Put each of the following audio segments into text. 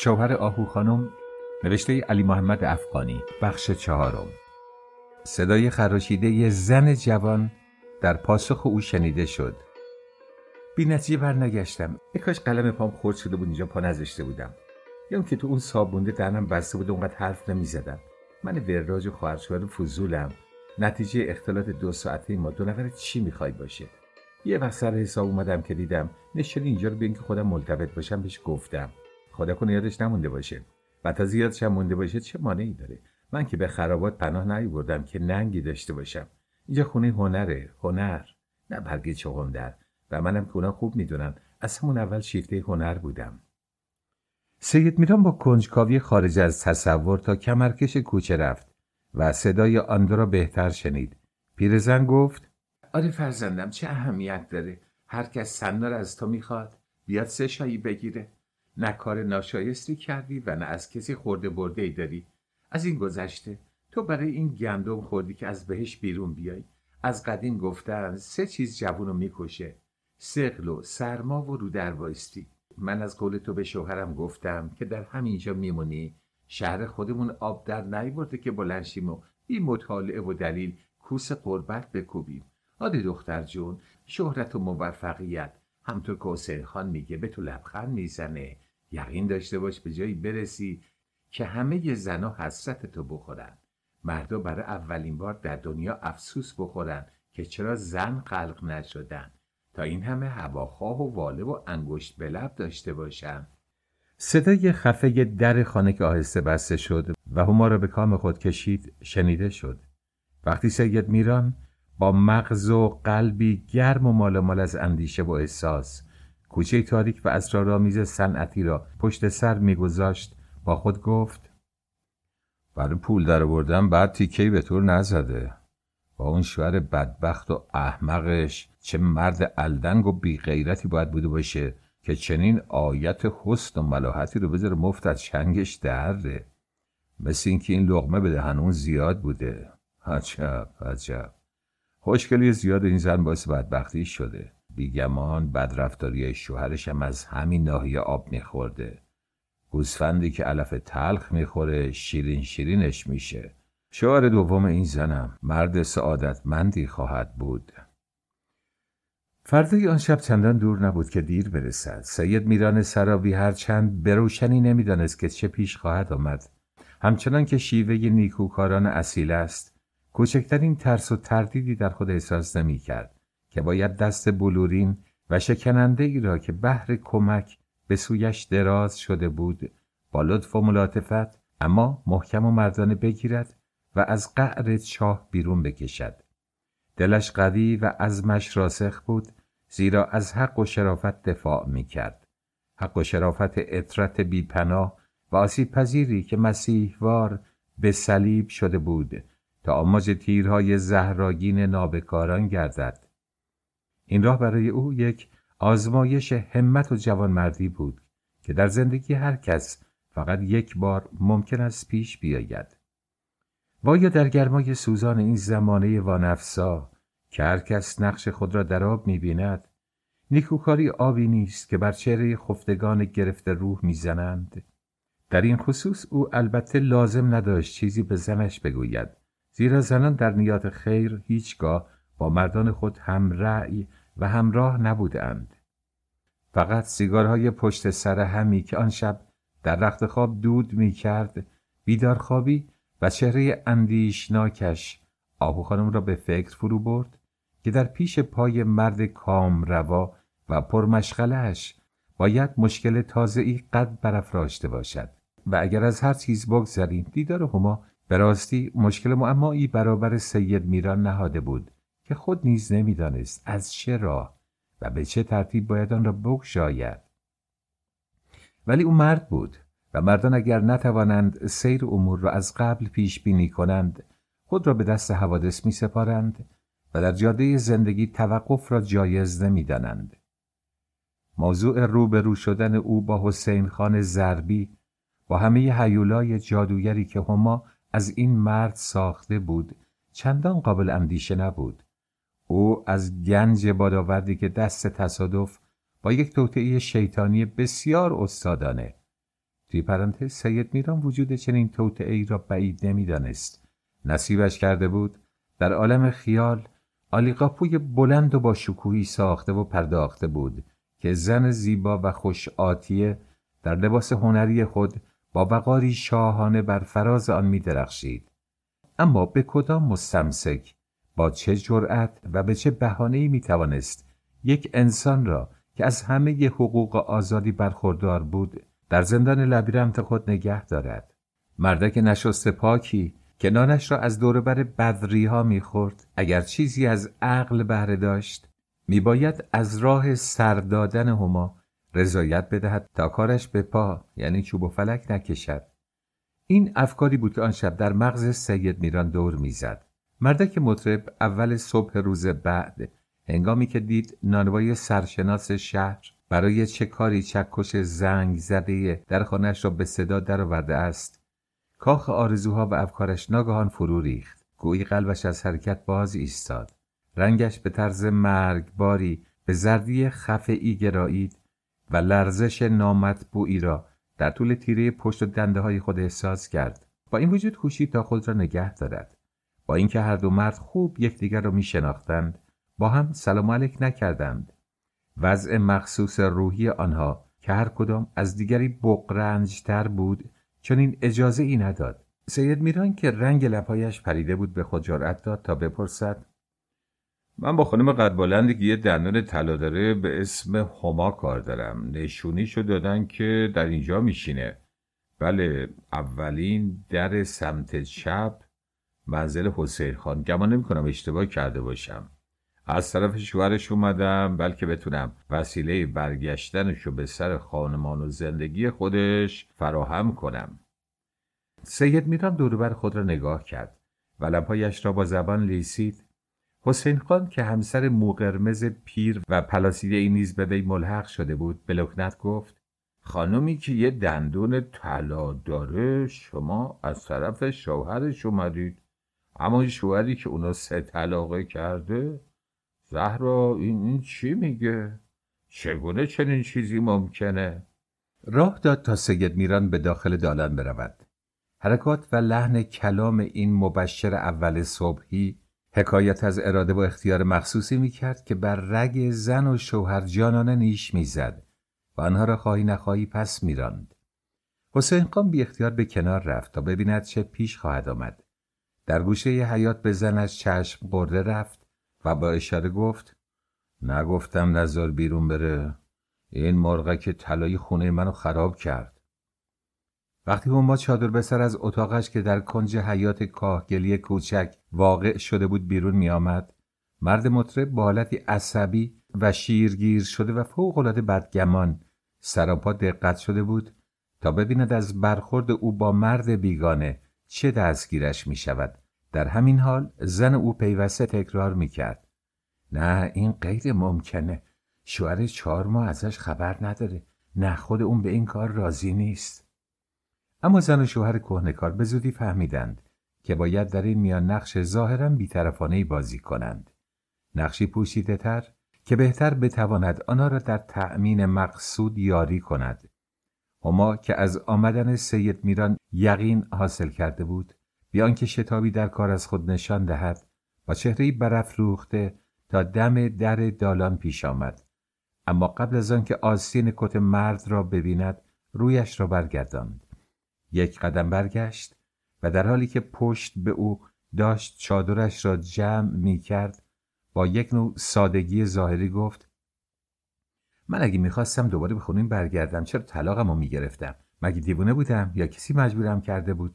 شوهر آهو خانم نوشته علی محمد افغانی بخش چهارم. صدای خراشیده ی زن جوان در پاسخ او شنیده شد. بی نتیجه برنگشتم. ای کاش قلم پام خورد شده بود اینجا پا نذاشته بودم. یا که تو اون صابونده دهنم بسته بود اونقدر حرف نمی‌زدم. من وراج و خواهرشوهر فضولم. نتیجه اختلاط دو ساعته ما. دو نفر چی می‌خوای باشه؟ یه وقت سر حساب اومدم که دیدم نشون اینجا رو به اینکه خودم ملتفت باشم بهش گفتم. خدا کنه یادش نمونده باشه. و تا زیادش هم مونده باشه چه مانعی داره؟ من که به خرابات پناه نیوردم که ننگی داشته باشم. اینجا خونه هنره هنر. نه برگه چغندر و منم که اونا خوب می‌دونن. از همون اول شیفته هنر بودم. سید میران با کنجکاوی خارج از تصور تا کمرکش کوچه رفت و صدای آن را بهتر شنید. پیرزن گفت آره فرزندم چه اهمیت داره؟ هر کس سنار از تو می‌خواد بیاد سه شایی بگیره. نه کار ناشایستی کردی و نه از کسی خورده برده ای داری. از این گذشته تو برای این گندم خوردی که از بهش بیرون بیای. از قدیم گفتن سه چیز جوونو می‌کشه. سقل و سرما و رو در وایستی. من از قول تو به شوهرم گفتم که در همینجا میمونی. شهر خودمون آب در نیورده که بلنشیم و این مطالعه و دلیل کوس قربت بکوبیم. آده دختر جون شهرت و موفقیت. همطور که حسین خان میگه به تو لبخند می‌زنه. یقین داشته باش به جایی برسی که همه زنا حسرت تو بخورن. مردا برای اولین بار در دنیا افسوس بخورن که چرا زن خلق نشدن. تا این همه هواخواه و واله و انگشت به داشته باشن. صدای خفه در خانه که آهسته بسته شد و هما را به کام خود کشید شنیده شد. وقتی سید میران با مغز و قلبی گرم و مال مال از اندیشه و احساس کوچه تاریک و اسرارآمیز صنعتی را پشت سر میگذاشت با خود گفت برای پول در آوردن بعد تیکهی به طور نزده. با اون شوهر بدبخت و احمقش چه مرد الدنگ و بیغیرتی باید بوده باشه که چنین آیت حسن و ملاحتی رو بذاره مفت از چنگش درده. مثل اینکه این لغمه به دهنون زیاد بوده. عجب عجب. خوشگلی زیاد این زن باعث بدبختی شده. بیگمان بدرفتاری شوهرش هم از همین ناحیه آب میخورده. گوسفندی که علف تلخ می‌خوره شیرین شیرینش میشه. شوهر دوم این زنم مرد سعادتمندی خواهد بود. فردای آن شب چندان دور نبود که دیر برسد. سید میران سرابی هرچند بروشنی نمی‌دانست که چه پیش خواهد آمد. همچنان که شیوه نیکوکاران اصیل است کوچکترین ترس و تردیدی در خود احساس نمی کرد که باید دست بلورین و شکننده ای را که بهر کمک به سویش دراز شده بود با لطف و ملاطفت اما محکم و مردانه بگیرد و از قعر چاه بیرون بکشد دلش قوی و عزمش راسخ بود زیرا از حق و شرافت دفاع می کرد. حق و شرافت اطرت بیپناه و آسیب پذیری که مسیحوار به صلیب شده بود تا آماج تیرهای زهراگین نابکاران گردد این راه برای او یک آزمایش همت و جوانمردی بود که در زندگی هر کس فقط یک بار ممکن است پیش بیاید. وایا در گرمای سوزان این زمانه وانفسا که هر کس نقش خود را در آب می‌بیند نیکوکاری آبی نیست که بر چهره خفتگان گرفته روح می‌زنند. در این خصوص او البته لازم نداشت چیزی به زنش بگوید زیرا زنان در نیات خیر هیچگاه با مردان خود هم رأی و همراه نبودند فقط سیگارهای پشت سر همی که آن شب در رخت خواب دود می کرد بیدارخوابی و چهره اندیشناکش آهو خانم را به فکر فرو برد که در پیش پای مرد کام روا و پرمشغلش باید مشکل تازه‌ای قد برافراشته باشد. و اگر از هر چیز بگذریم دیدار هما به راستی مشکل معمایی برابر سید میران نهاده بود. که خود نیز نمی‌دانست از چه راه و به چه ترتیب باید آن را بگشاید ولی او مرد بود و مردان اگر نتوانند سیر امور را از قبل پیش بینی کنند خود را به دست حوادث می سپارند و در جاده زندگی توقف را جایز نمی دانند. موضوع روبرو شدن او با حسین خان زربی با همه حیولای جادوگری که هما از این مرد ساخته بود چندان قابل اندیشه نبود او از گنج بادآوردی که دست تصادف با یک توطعه شیطانی بسیار استادانه توی پرانتز سید میران وجود چنین توطعه را بعید نمی‌دانست نصیبش کرده بود در عالم خیال آلیقاپوی بلند و با شکوهی ساخته و پرداخته بود که زن زیبا و خوش آتیه در لباس هنری خود با وقاری شاهانه بر فراز آن می درخشید. اما به کدام مستمسک با چه جرأت و به چه بهانه‌ای می توانست یک انسان را که از همه حقوق آزادی برخوردار بود در زندان لبیرمت خود نگه دارد. مردک نشست پاکی که نانش را از دوربر بدری ها می‌خورد. اگر چیزی از عقل بهره داشت میباید از راه سردادن هما رضایت بدهد تا کارش به پا یعنی چوب و فلک نکشد. این افکاری بود که آن شب در مغز سید میران دور می‌زد. مردک مطرب اول صبح روز بعد. هنگامی که دید نانوای سرشناس شهر برای چه کاری چکش زنگ زده در خانهش را به صدا درآورده است کاخ آرزوها و افکارش ناگهان فرو ریخت. گویی قلبش از حرکت باز ایستاد. رنگش به طرز مرگباری به زردی خفعی گرایید و لرزش نامطبوعی را در طول تیره پشت و دنده های خود احساس کرد. با این وجود کوشید تا خود را نگه دارد. با اینکه هر دو مرد خوب یکدیگر را می شناختند با هم سلام علیک نکردند. وضع مخصوص روحی آنها که هر کدام از دیگری بقرنجتر بود چنین اجازه ای نداد. سید میران که رنگ لبهایش پریده بود به خود جرأت داد تا بپرسد من با خانم قد بلندی که یه دندون طلا داره به اسم هما کار دارم. نشونیشو دادن که در اینجا میشینه. بله اولین در سمت چپ منزل حسین خان. گمان نمی کنم اشتباه کرده باشم. از طرف شوهرش اومدم بلکه بتونم وسیله برگشتنش رو به سر خانمان و زندگی خودش فراهم کنم. سید میران دوربر خود را نگاه کرد و لبهایش را با زبان لیسید. حسین خان که همسر موقرمز پیر و پلاسیده نیز به وی ملحق شده بود به لکنت گفت خانمی که یه دندون طلا داره شما از طرف شوهرش اومدید. اما شوهری که اونا سه طلاقه کرده زهرا این, این چی میگه؟ چگونه چنین چیزی ممکنه؟ راه داد تا سید میران به داخل دالان برود. حرکات و لحن کلام این مبشر اول صبحی حکایت از اراده و اختیار مخصوصی می‌کرد که بر رگ زن و شوهر جانانه نیش می‌زد و آنها را خواهی نخواهی پس میراند. حسین قام بی اختیار به کنار رفت تا ببیند چه پیش خواهد آمد. در گوشه ی حیات به زنش چشم برده رفت و با اشاره گفت نگفتم نظر بیرون بره. این که طلایی خونه منو خراب کرد. وقتی هما چادر به سر از اتاقش که در کنج حیات کاهگلی کوچک واقع شده بود بیرون می آمد مرد مطرب با حالتی عصبی و شیرگیر شده و فوقالعاده بدگمان سراپا دقت شده بود تا ببیند از برخورد او با مرد بیگانه چه دستگیرش می شود در همین حال زن او پیوسته تکرار می‌کرد. نه این غیر ممکنه. شوهر چهار ماه ازش خبر نداره. نه خود اون به این کار راضی نیست. اما زن و شوهر کهنکار به زودی فهمیدند که باید در این میان نقش ظاهرا بیطرفانه بازی کنند. نقشی پوشیده تر که بهتر بتواند آنها را در تأمین مقصود یاری کند. هما که از آمدن سید میران یقین حاصل کرده بود بیان که شتابی در کار از خود نشان دهد با چهره برافروخته تا دم در دالان پیش آمد. اما قبل از آنکه آستین کت مرد را ببیند رویش را برگرداند. یک قدم برگشت و در حالی که پشت به او داشت چادرش را جمع می کرد با یک نوع سادگی ظاهری گفت من اگه می‌خواستم دوباره به خونین برگردم چرا طلاقم رو می‌گرفتم؟ مگه دیوونه بودم یا کسی مجبورم کرده بود؟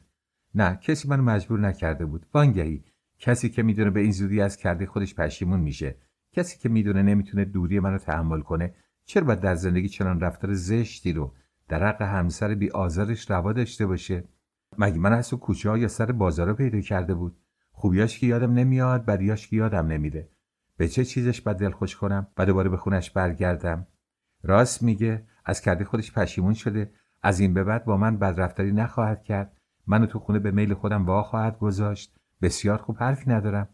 نه کسی منو مجبور نکرده بود. وانگهی کسی که می‌دونه به این زودی از کرده خودش پشیمون میشه. کسی که می‌دونه نمی‌تونه دوری منو تحمل کنه چرا باید در زندگی چنان رفتار زشتی رو در حق همسر بی آزارش روا داشته باشه؟ مگه من از کوچه ها یا سر بازارا پیدا کرده بود؟ خوبیاش که یادم نمیاد بدیاش که یادم نمیده به چه چیزش بد دل خوش کنم و دوباره به خونش برگردم؟ راست میگه از کرده خودش پشیمون شده. از این به بعد با من بدرفتاری نخواهد کرد. منو تو خونه به میل خودم وا خواهد گذاشت. بسیار خوب حرفی ندارم.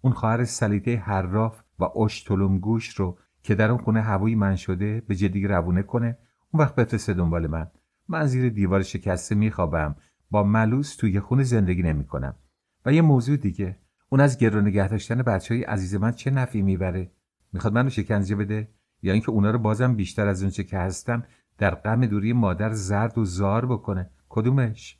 اون خواهر سلیته حراف و اشتلم گوش رو که در اون خونه هوایی من شده به جدی روونه کنه اون وقت بفرسته دنبال من. من زیر دیوار شکسته میخوابم. با ملوس توی خونه زندگی نمی‌کنم. و یه موضوع دیگه. اون از گرو نگه داشتن بچه های عزیز من چه نفعی می‌بره؟ می‌خواد منو شکنجه بده؟ یا اینکه اونا رو بازم بیشتر از اونچه که هستم در غم دوری مادر زرد و زار بکنه. کدومش؟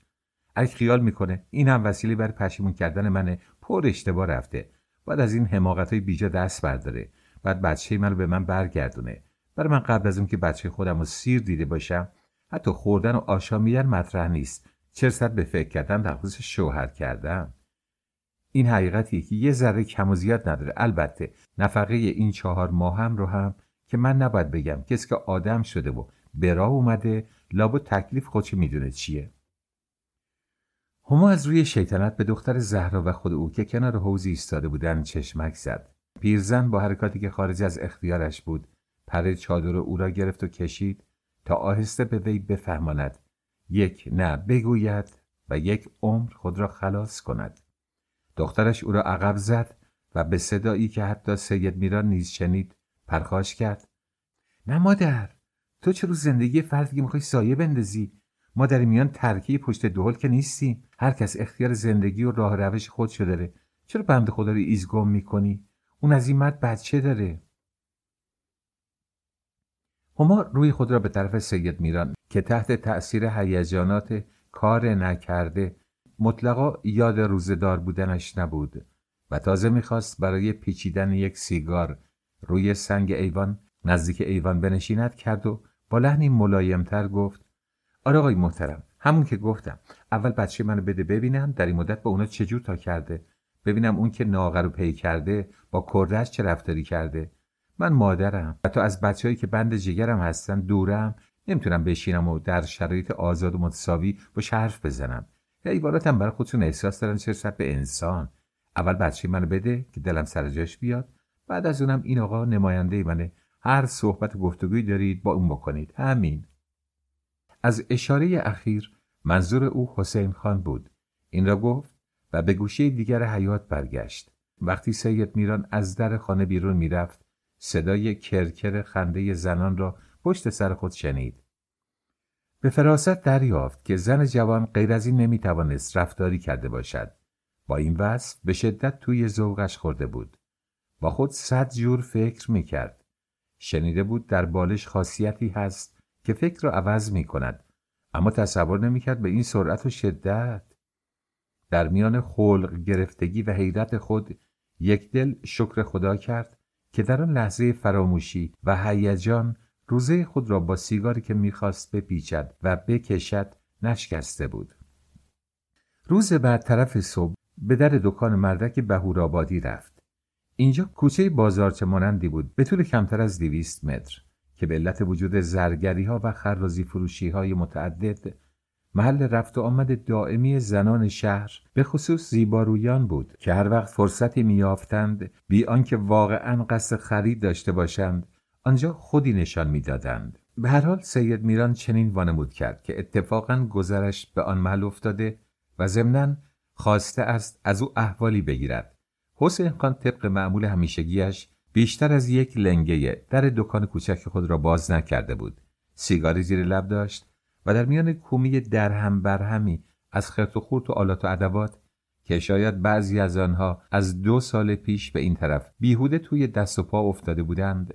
اگه خیال می‌کنه. این هم وسیله بر پشیمون کردن منه. پر اشتباه رفته. بعد از این حماقت های بیجا دست برداره. بعد بچه من رو به من برگردونه. برای من قبل از اون که بچه خودم رو سیر دیده باشم حتی خوردن و آشامیدن مطرح نیست. چرصد به فکر کردن در خصوص شوهر کردن؟ این حقیقتیه که یه ذره کم و زیاد نداره. البته نفقه این چهار ماهم رو هم که من نباید بگم کسی که آدم شده و به راه اومده لابو تکلیف خودش می‌دونه چیه. هما از روی شیطنت به دختر زهرا و خود او که کنار حوزی ایستاده بودن چشمک زد. پیرزن با حرکاتی که خارج از اختیارش بود پر چادر او را گرفت و کشید تا آهسته به وی بفهماند. یک نه بگوید و یک عمر خود را خلاص کند. دخترش او را عقب زد و به صدایی که حتی سید میران نیز شنید پرخاش کرد. نه مادر تو چرا زندگی فردی می‌خوای سایه بندازی؟ ما در میان ترکیه پشت دهل که نیستیم. هر کس اختیار زندگی و راه روش خودشو داره. چرا بند خدا رو ایزگم می‌کنی؟ اون از این مرد بچه داره. هما روی خود را به طرف سید میران که تحت تأثیر هیجانات کار نکرده مطلقا یاد روزدار بودنش نبود و تازه می‌خواست برای پیچیدن یک سیگار روی سنگ ایوان نزدیک ایوان بنشیند کرد و با لحنی ملایمتر گفت آره آقای محترم همون که گفتم. اول بچه منو بده ببینم در این مدت با اونا چجور تا کرده. ببینم اون که ناغر رو پی کرده با کردش چه رفتاری کرده. من مادرم و تو از بچههایی که بند جگرم هستن دورم نمی‌تونم بشینم و در شرایط آزاد و متساوی با حرف بزنم. حیواناتم برای خودشون احساس دارن چه به انسان. اول بچه منو بده که دلم سر جاش بیاد. بعد از اونم این آقا نماینده منه. هر صحبت و گفتگویی دارید با اون بکنید. همین. از اشاره اخیر منظور او حسین خان بود. این را گفت و به گوشه دیگر حیات برگشت. وقتی سید میران از در خانه بیرون می‌رفت صدای کرکر خنده زنان را پشت سر خود شنید. به فراست دریافت که زن جوان غیر از این نمی‌توانست رفتاری کرده باشد. با این وصف به شدت توی ذوقش خورده بود. با خود صد جور فکر می‌کرد. شنیده بود در بالش خاصیتی هست که فکر را عوض می کند اما تصور نمی‌کرد به این سرعت و شدت. در میان خلق گرفتگی و حیرت خود یک دل شکر خدا کرد که در آن لحظه فراموشی و هیجان روزه خود را با سیگاری که می‌خواست بپیچد و بکشد نشکسته بود. روز بعد طرف صبح به در دکان مردک بهورآبادی رفت. اینجا کوچه بازارچه مانندی بود به طول کمتر از دویست متر که به علت وجود زرگری ها و خرازی فروشی های متعدد محل رفت و آمد دائمی زنان شهر به خصوص زیبارویان بود که هر وقت فرصتی میافتند بی آنکه واقعا قصد خرید داشته باشند آنجا خودی نشان می‌دادند. به هر حال سید میران چنین وانمود کرد که اتفاقا گذرش به آن محل افتاده و ضمنا خواسته است از او احوالی بگیرد. حسین خان طبق معمول همیشگیش بیشتر از یک لنگه در دکان کوچک خود را باز نکرده بود. سیگاری زیر لب داشت و در میان کومی درهم برهمی از خرت و خورت و آلات و ادوات که شاید بعضی از آنها از دو سال پیش به این طرف بیهوده توی دست و پا افتاده بودند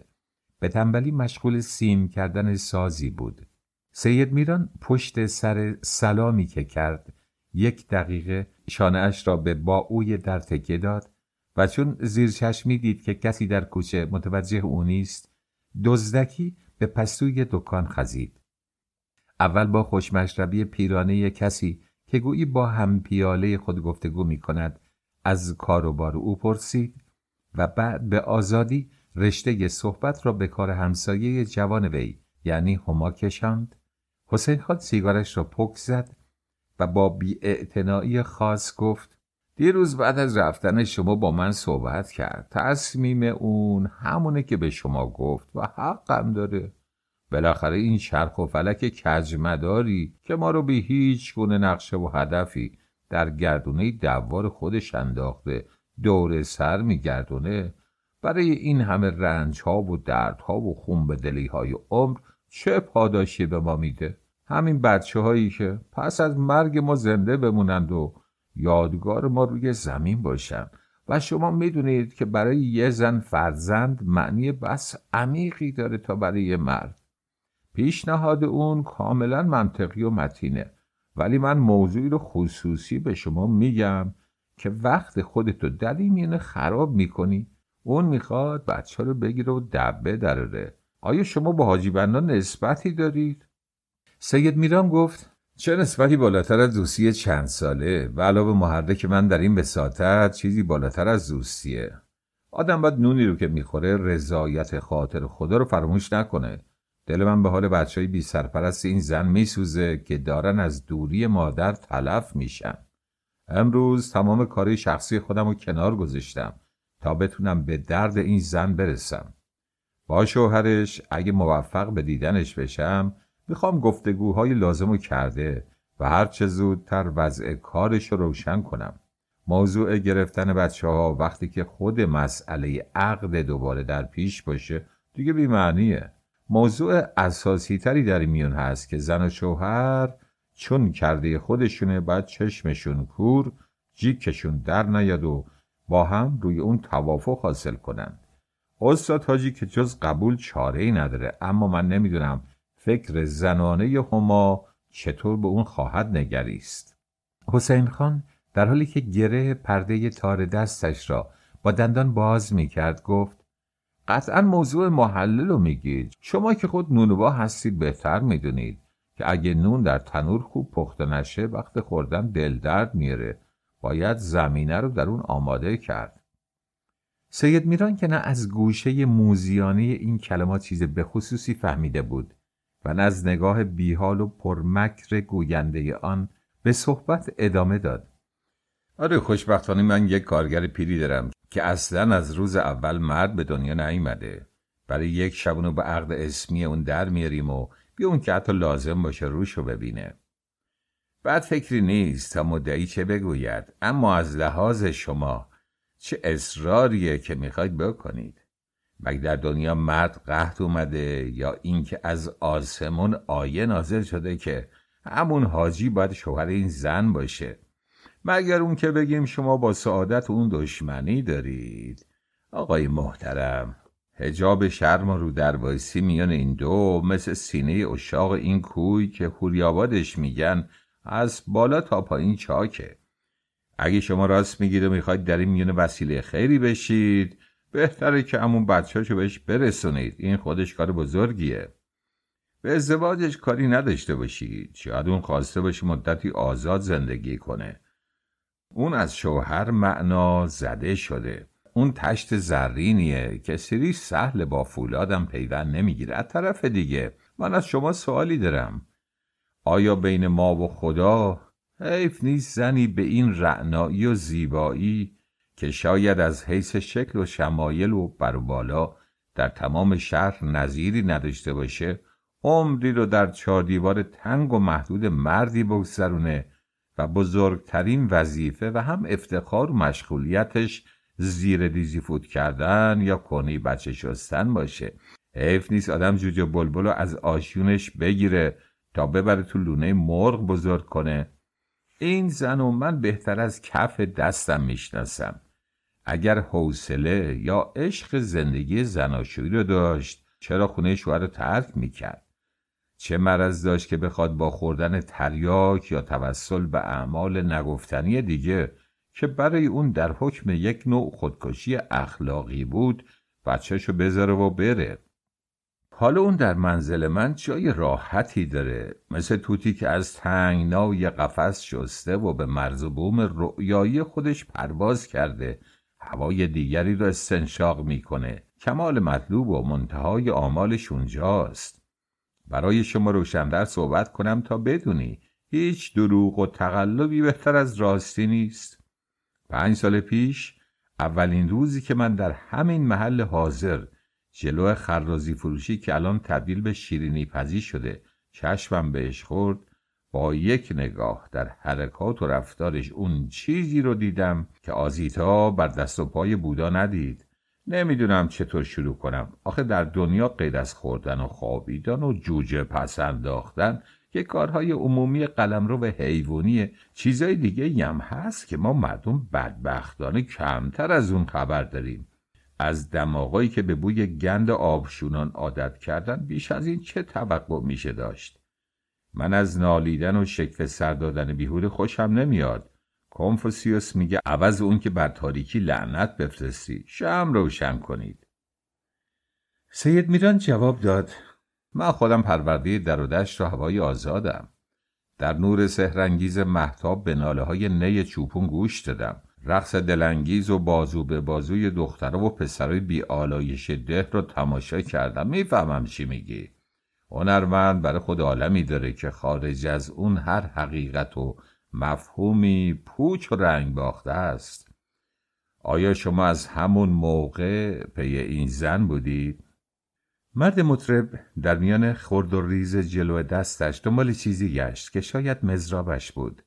به تنبلی مشغول سیم کردن سازی بود. سید میران پشت سر سلامی که کرد یک دقیقه شانه را به باوی در تکیه داد و چون زیر چشمی دید که کسی در کوچه متوجه او نیست دزدکی به پستوی دکان خزید. اول با خوشمشربی پیرانه کسی که گویی با هم پیاله خود گفتگو می کند از کاروبار او پرسید و بعد به آزادی رشته صحبت را به کار همسایه جوان وی یعنی هما کشاند. حسین خان سیگارش را پک زد و با بیاعتنایی خاص گفت دیروز بعد از رفتن شما با من صحبت کرد. تصمیم اون همونه که به شما گفت و حقم داره. بالاخره این چرخ و فلک کجمداری که ما رو به هیچ گونه نقشه و هدفی در گردونه دوار خودش انداخته دور سر میگردونه. برای این همه رنج ها و درد ها و خون به دلی های عمر چه پاداشی به ما میده؟ همین بچه هایی که پس از مرگ ما زنده بمونند و یادگار ما روی زمین باشن و شما می‌دونید که برای یه زن فرزند معنی بس عمیقی داره تا برای یه مرد. پیشنهاد اون کاملا منطقی و متینه. ولی من موضوعی رو خصوصی به شما میگم که وقت خودتو در این میونه خراب می‌کنی. اون می‌خواد بچه رو بگیره و دبه دراره. آیا شما با حاجی بنا نسبتی دارید؟ سید میرام گفت چه نسبتی بالاتر از دوستی چند ساله؟ و علاوه محرک من در این بساطت چیزی بالاتر از دوستیه. آدم باید نونی رو که می‌خوره رضایت خاطر خدا رو فراموش نکنه. دل من به حال بچه های بی سرپرست این زن میسوزه که دارن از دوری مادر تلف میشن. امروز تمام کاری شخصی خودم رو کنار گذاشتم تا بتونم به درد این زن برسم. با شوهرش اگه موفق به دیدنش بشم می‌خوام گفتگوهای لازم کرده و هرچه زودتر وضع کارش رو روشن کنم. موضوع گرفتن بچه ها وقتی که خود مسئله عقد دوباره در پیش باشه دیگه بیمعنیه. موضوع اساسی تری در میون هست که زن و شوهر چون کرده خودشونه باید چشمشون کور جیکشون در نیاد و با هم روی اون توافق حاصل کنند. استاد حاجی که جز قبول چاره ای نداره اما من نمی‌دونم فکر زنانه هما چطور به اون خواهد نگریست. حسین خان در حالی که گره پرده تار دستش را با دندان باز می کرد گفت قطعا موضوع محلل رو میگید. شما که خود نونوبا هستید بهتر می‌دونید که اگه نون در تنور خوب پخته نشه وقت خوردن دل درد میاره باید زمینه رو در اون آماده کرد. سید میران که نه از گوشه موزیانه این کلمات چیز به خصوصی فهمیده بود و نه از نگاه بیحال و پرمکر گوینده آن به صحبت ادامه داد. آره خوشبختانه من یک کارگر پیری دارم که اصلا از روز اول مرد به دنیا نیامده برای یک شبونو به عقد اسمی اون در میاریم و بیا اون که حتی لازم باشه روشو ببینه. بعد فکری نیست تا مدعی چه بگوید اما از لحاظ شما چه اصراریه که می‌خواید بکنید. مگه در دنیا مرد قهد اومده یا اینکه از آسمون آیه نازل شده که همون حاجی باید شوهر این زن باشه. مگر اون که بگیم شما با سعادت اون دشمنی دارید آقای محترم هجاب شرم رو در وایسی میان این دو مثل سینه اشاق این کوی که خوریابادش میگن از بالا تا پایین چاکه. اگه شما راست میگید و می‌خواید در این میونه وسیله خیری بشید بهتره که همون بچهاشو بهش برسونید. این خودش کار بزرگیه. به ازدواجش کاری نداشته باشید. شاید اون خواسته باشه مدتی آزاد زندگی کنه. اون از شوهر معنا زده شده. اون تشت زرینیه که سری سهل با فولادم پیوند نمی‌گیره. از طرف دیگه من از شما سوالی دارم. آیا بین ما و خدا حیف نیست زنی به این رعنایی و زیبایی که شاید از حیث شکل و شمایل و بربالا در تمام شهر نظیری نداشته باشه عمری رو در چهار دیوار تنگ و محدود مردی بگذرونه و بزرگترین وظیفه و هم افتخار و مشغولیتش زیر دیزی فوت کردن یا کنی بچه شستن باشه. حیف نیست آدم جوجه بلبل رو از آشیونش بگیره تا ببره تو لونه مرغ بزرگ کنه. این زن و من بهتر از کف دستم می‌شناسم. اگر حوصله یا عشق زندگی زناشویی رو داشت چرا خونه شوهر رو ترک می‌کرد؟ چه مرض داشت که بخواد با خوردن تریاک یا توسل به اعمال نگفتنی دیگه که برای اون در حکم یک نوع خودکشی اخلاقی بود بچهشو بذاره و بره؟ حالا اون در منزل من جای راحتی داره مثل توتی که از تنگنای قفس شسته و به مرز و بوم رؤیایی خودش پرواز کرده هوای دیگری رو استنشاق می‌کنه. کمال مطلوب و منتهای آمالش اونجاست. برای شما روشندر صحبت کنم تا بدونی هیچ دروغ و تقلبی بهتر از راستی نیست. پنج سال پیش اولین روزی که من در همین محل حاضر جلو خرازی فروشی که الان تبدیل به شیرینی پزی شده چشمم بهش خورد با یک نگاه در حرکات و رفتارش اون چیزی رو دیدم که آزیتا بر دست و پای بودا ندید. نمی‌دونم چطور شروع کنم. آخه در دنیا غیر از خوردن و خوابیدن و جوجه پس انداختن که کارهای عمومی قلمرو و حیوانی چیزای دیگه هم هست که ما مردم بدبختانه کمتر از اون خبر داریم. از دماغایی که به بوی گند آبشونان عادت کردن بیش از این چه توقع میشه داشت؟ من از نالیدن و شکف سر دادن بیهوده خوشم نمیاد. کنفوسیوس میگه عوض اون که بر تاریکی لعنت بفرستی. شم روشن کنید. سید میران جواب داد من خودم پرورده در و دشت و هوای آزادم. در نور سهرنگیز محتاب به ناله های نی چوپون گوش دادم. رقص دلانگیز و بازو به بازوی دختره و پسرای بی آلایش ده رو تماشا کردم. می‌فهمم چی میگی. هنرمند برای خود عالمی داره که خارج از اون هر حقیقت و مفهومی پوچ و رنگ باخته است آیا شما از همون موقع پی این زن بودید؟ مرد مطرب در میان خرد و ریز جلو دستش دنبال چیزی گشت که شاید مزرابش بود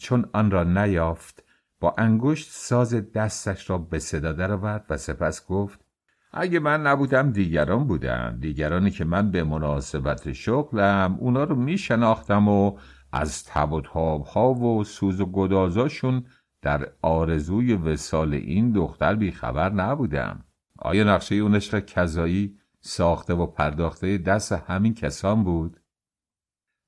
چون آن را نیافت با انگشت ساز دستش را به صدا درآورد و سپس گفت اگه من نبودم دیگران بودن. دیگرانی که من به مناسبت شغلم اونا رو می شناختم و از تب و تاب ها و سوز و گدازاشون در آرزوی وسال این دختر بیخبر نبودم. آیا نقشه اون عشق کذایی ساخته و پرداخته دست همین کسان بود؟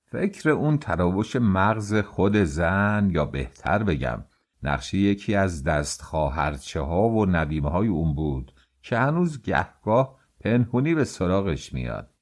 فکر اون تراوش مغز خود زن یا بهتر بگم نقشه یکی از دست ها و ندیمه های اون بود. که هنوز گهگاه پنهونی به سراغش میاد.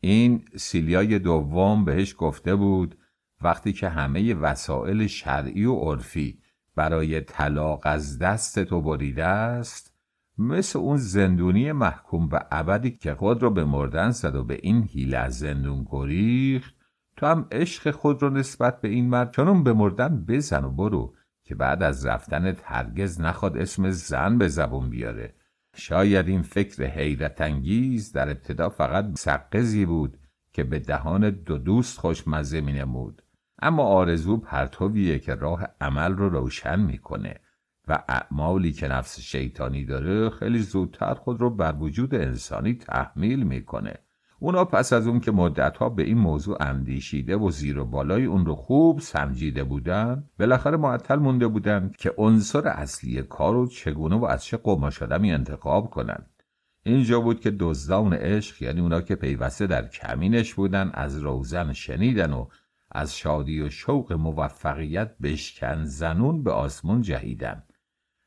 این سیلیای دوم بهش گفته بود وقتی که همه وسایل شرعی و عرفی برای طلاق از دست تو بریده است مثل اون زندونی محکوم به ابدی که خود رو به مردن زد و به این هیله از زندون گریخت تو هم عشق خود رو نسبت به این مرد چنون به مردن بزن و برو که بعد از رفتن هرگز نخواد اسم زن به زبون بیاره. شاید این فکر حیرت انگیز در ابتدا فقط سقزی بود که به دهان دو دوست خوشمزه می نمود اما آرزو پرتویه که راه عمل رو روشن می‌کنه و اعمالی که نفس شیطانی داره خیلی زودتر خود رو بر وجود انسانی تحمیل می‌کنه. اونا پس از اون که مدتها به این موضوع اندیشیده و زیر و بالای اون رو خوب سنجیده بودن بالاخره معطل مونده بودن که عنصر اصلی کار رو چگونه و از چه قماش آدمی انتخاب کنند. اینجا بود که دزدان عشق یعنی اونا که پیوسته در کمینش بودن از روزن شنیدن و از شادی و شوق موفقیت بشکن زنون به آسمون جهیدن.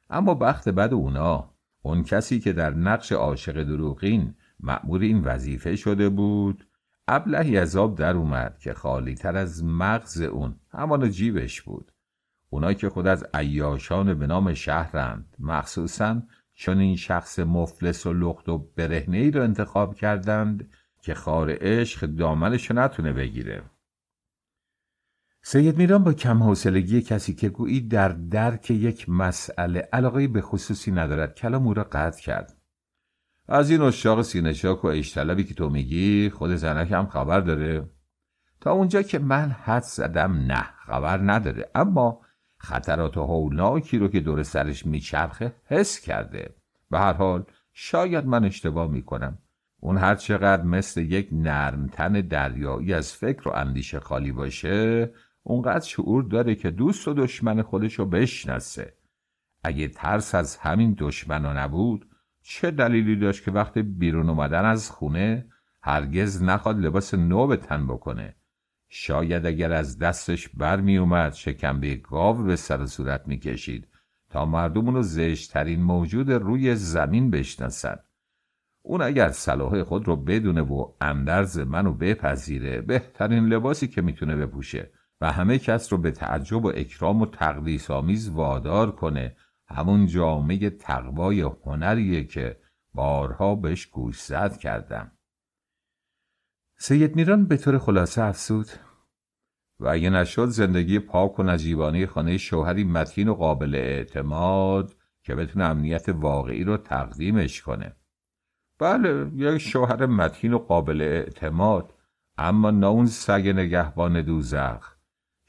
اما بخت بد اونا اون کسی که در نقش عاشق دروغین مأمور این وظیفه شده بود. ابلهی از آب در اومد که خالی تر از مغز اون همان جیبش بود. اونایی که خود از عیاشان به نام شهرند مخصوصا چون این شخص مفلس و لخت و برهنه ای رو انتخاب کردند که خار عشق دامنش نتونه بگیره. سید میران با کم حوصلگی کسی که گویی در درک یک مسئله علاقه به خصوصی ندارد کلام او را قطع کرد. از این اشاق سینشاک و اشتلبی که تو میگی خود زنک هم خبر داره. تا اونجا که من حد زدم نه خبر نداره. اما خطرات هولناکی رو که دور سرش میچرخه حس کرده. به هر حال شاید من اشتباه می‌کنم. اون هر چقدر مثل یک نرمتن دریایی از فکر و اندیشه خالی باشه اونقدر شعور داره که دوست و دشمن خودشو بشناسه. اگه ترس از همین دشمنا نبود چه دلیلی داشت که وقتی بیرون اومدن از خونه هرگز نخواد لباس نو به تن بکنه؟ شاید اگر از دستش بر می اومد شکمبه گاو به سر صورت می کشید تا مردم اونو زشترین موجود روی زمین بشناسن. اون اگر صلاح خود رو بدونه و اندرز منو بپذیره بهترین لباسی که می‌تونه بپوشه و همه کس رو به تعجب و اکرام و تقدیس آمیز وادار کنه همون جامعه تقوای هنریه که بارها بهش گوش زد کردم. سید میران به طور خلاصه افسود. و اگه نشد زندگی پاک و نجیبانه خانه شوهری متین و قابل اعتماد که بتونه امنیت واقعی رو تقدیمش کنه. بله یک شوهر متین و قابل اعتماد اما نه اون سگ نگهبان دوزخ.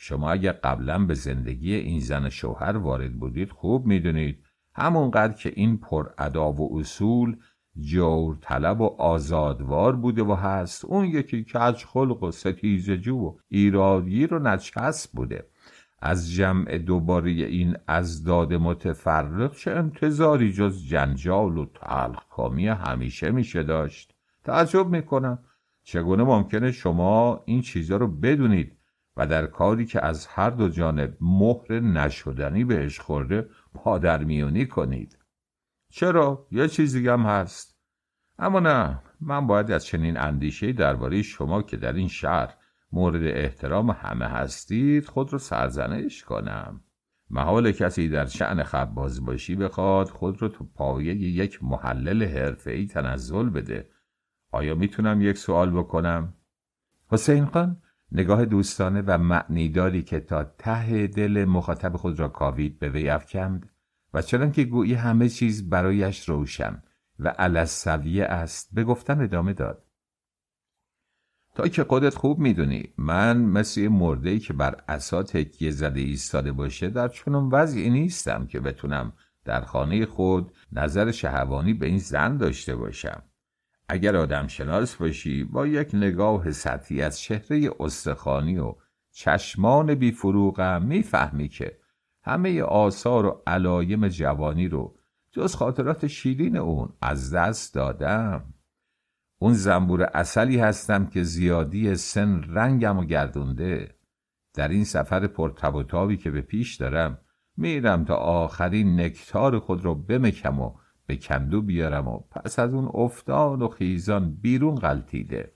شما اگر قبلا به زندگی این زن شوهر وارد بودید خوب می‌دونید. همونقدر که این پر ادا و اصول جور طلب و آزادوار بوده و هست. اون یکی کج خلق و ستیزجو و ایرادگیر و نچسب بوده. از جمع دوباره این ازداد متفرق چه انتظاری جز جنجال و تلخکامی همیشه میشه داشت؟ تعجب می‌کنم. چگونه ممکنه شما این چیزا رو بدونید؟ و در کاری که از هر دو جانب مهر نشدنی بهش خورده پادرمیونی کنید. چرا؟ یه چیزی هم هست. اما نه من باید از چنین اندیشه درباره شما که در این شهر مورد احترام همه هستید خود رو سرزنش کنم. محال کسی در شعن خباز باشی بخواد خود رو تو پایه یک محلل حرفه‌ای تنزل بده. آیا می‌تونم یک سوال بکنم؟ حسین خان نگاه دوستانه و معنیداری که تا ته دل مخاطب خود را کاوید به وی افکند و چنان که گویی همه چیز برایش روشن و علسویه است به گفتن ادامه داد. تا که خودت خوب می‌دونی من مثل مرده که بر اسا تکیه زده ایستاده باشه در چنون وضعی نیستم که بتونم در خانه خود نظر شهوانی به این زن داشته باشم. اگر آدم شناس باشی با یک نگاه سطحی از چهره استخانی و چشمان بی فروغم می‌فهمی که همه آثار و علایم جوانی رو جز خاطرات شیرین اون از دست دادم. اون زنبور اصلی هستم که زیادی سن رنگم و گردونده. در این سفر پرتب و تابی که به پیش دارم میرم تا آخرین نکتار خود رو بمکم و به کندو بیارم و پس از اون افتان و خیزان بیرون غلطیده.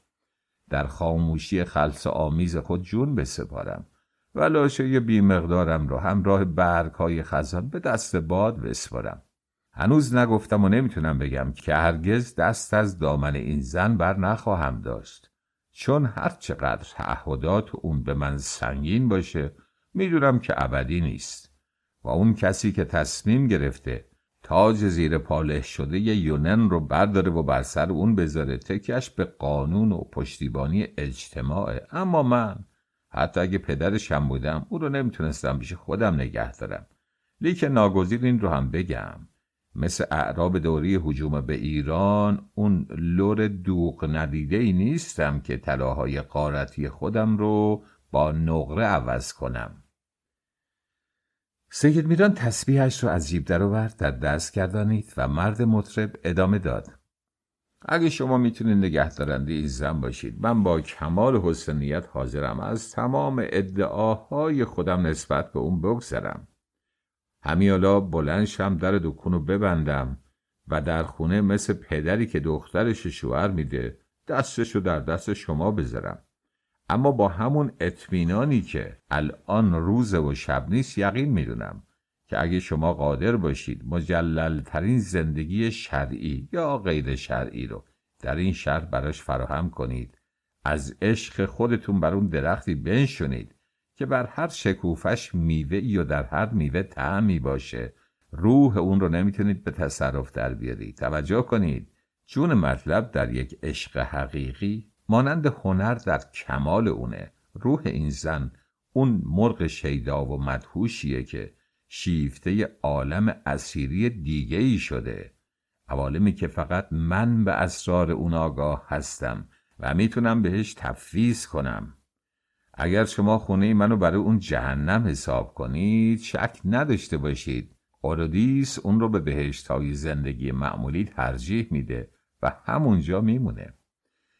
در خاموشی خلص آمیز خود جون بسپارم. و لاشه بیمقدارم رو همراه برگ های خزان به دست باد بسپارم. هنوز نگفتم و نمی‌تونم بگم که هرگز دست از دامن این زن بر نخواهم داشت. چون هر چقدر تعهدات اون به من سنگین باشه می‌دونم که ابدی نیست. و اون کسی که تصمیم گرفته تاج زیر پالش شده یونن رو برداره و بر سر اون بذاره. تکش به قانون و پشتیبانی اجتماعه اما من حتی اگه پدرشم بودم او رو نمی‌تونستم پیش خودم نگه دارم. لیکن ناگزیر این رو هم بگم. مثل اعراب دوری حجوم به ایران اون لور دوغ ندیده ای نیستم که طلاهای قارتی خودم رو با نقره عوض کنم. سید میران تسبیحش رو از جیب درآورد در دست کردانید و مرد مطرب ادامه داد. اگه شما می‌تونید نگهدارنده این زن باشید من با کمال حسنیت حاضرم از تمام ادعاهای خودم نسبت به اون بگذرم. همیالا بلند شم در دکونو ببندم و در خونه مثل پدری که دخترش شوهر میده دستشو در دست شما بذارم. اما با همون اطمینانی که الان روز و شب نیست یقین می‌دونم که اگه شما قادر باشید مجللترین زندگی شرعی یا غیر شرعی رو در این شهر براش فراهم کنید. از عشق خودتون بر اون درختی بنشونید که بر هر شکوفش میوه یا در هر میوه تعمی باشه. روح اون رو نمی‌تونید به تصرف در بیارید. توجه کنید. جون مطلب در یک عشق حقیقی مانند هنر در کمال اونه. روح این زن اون مرغ شیدا و مدهوشیه که شیفته عالم اسیری دیگه ای شده. عوالمی که فقط من به اسرار اون آگاه هستم و می‌تونم بهش تفویض کنم. اگر شما خونه منو برای اون جهنم حساب کنید شک نداشته باشید. اورودیس اون رو به بهشت های زندگی معمولی ترجیح میده و همونجا میمونه.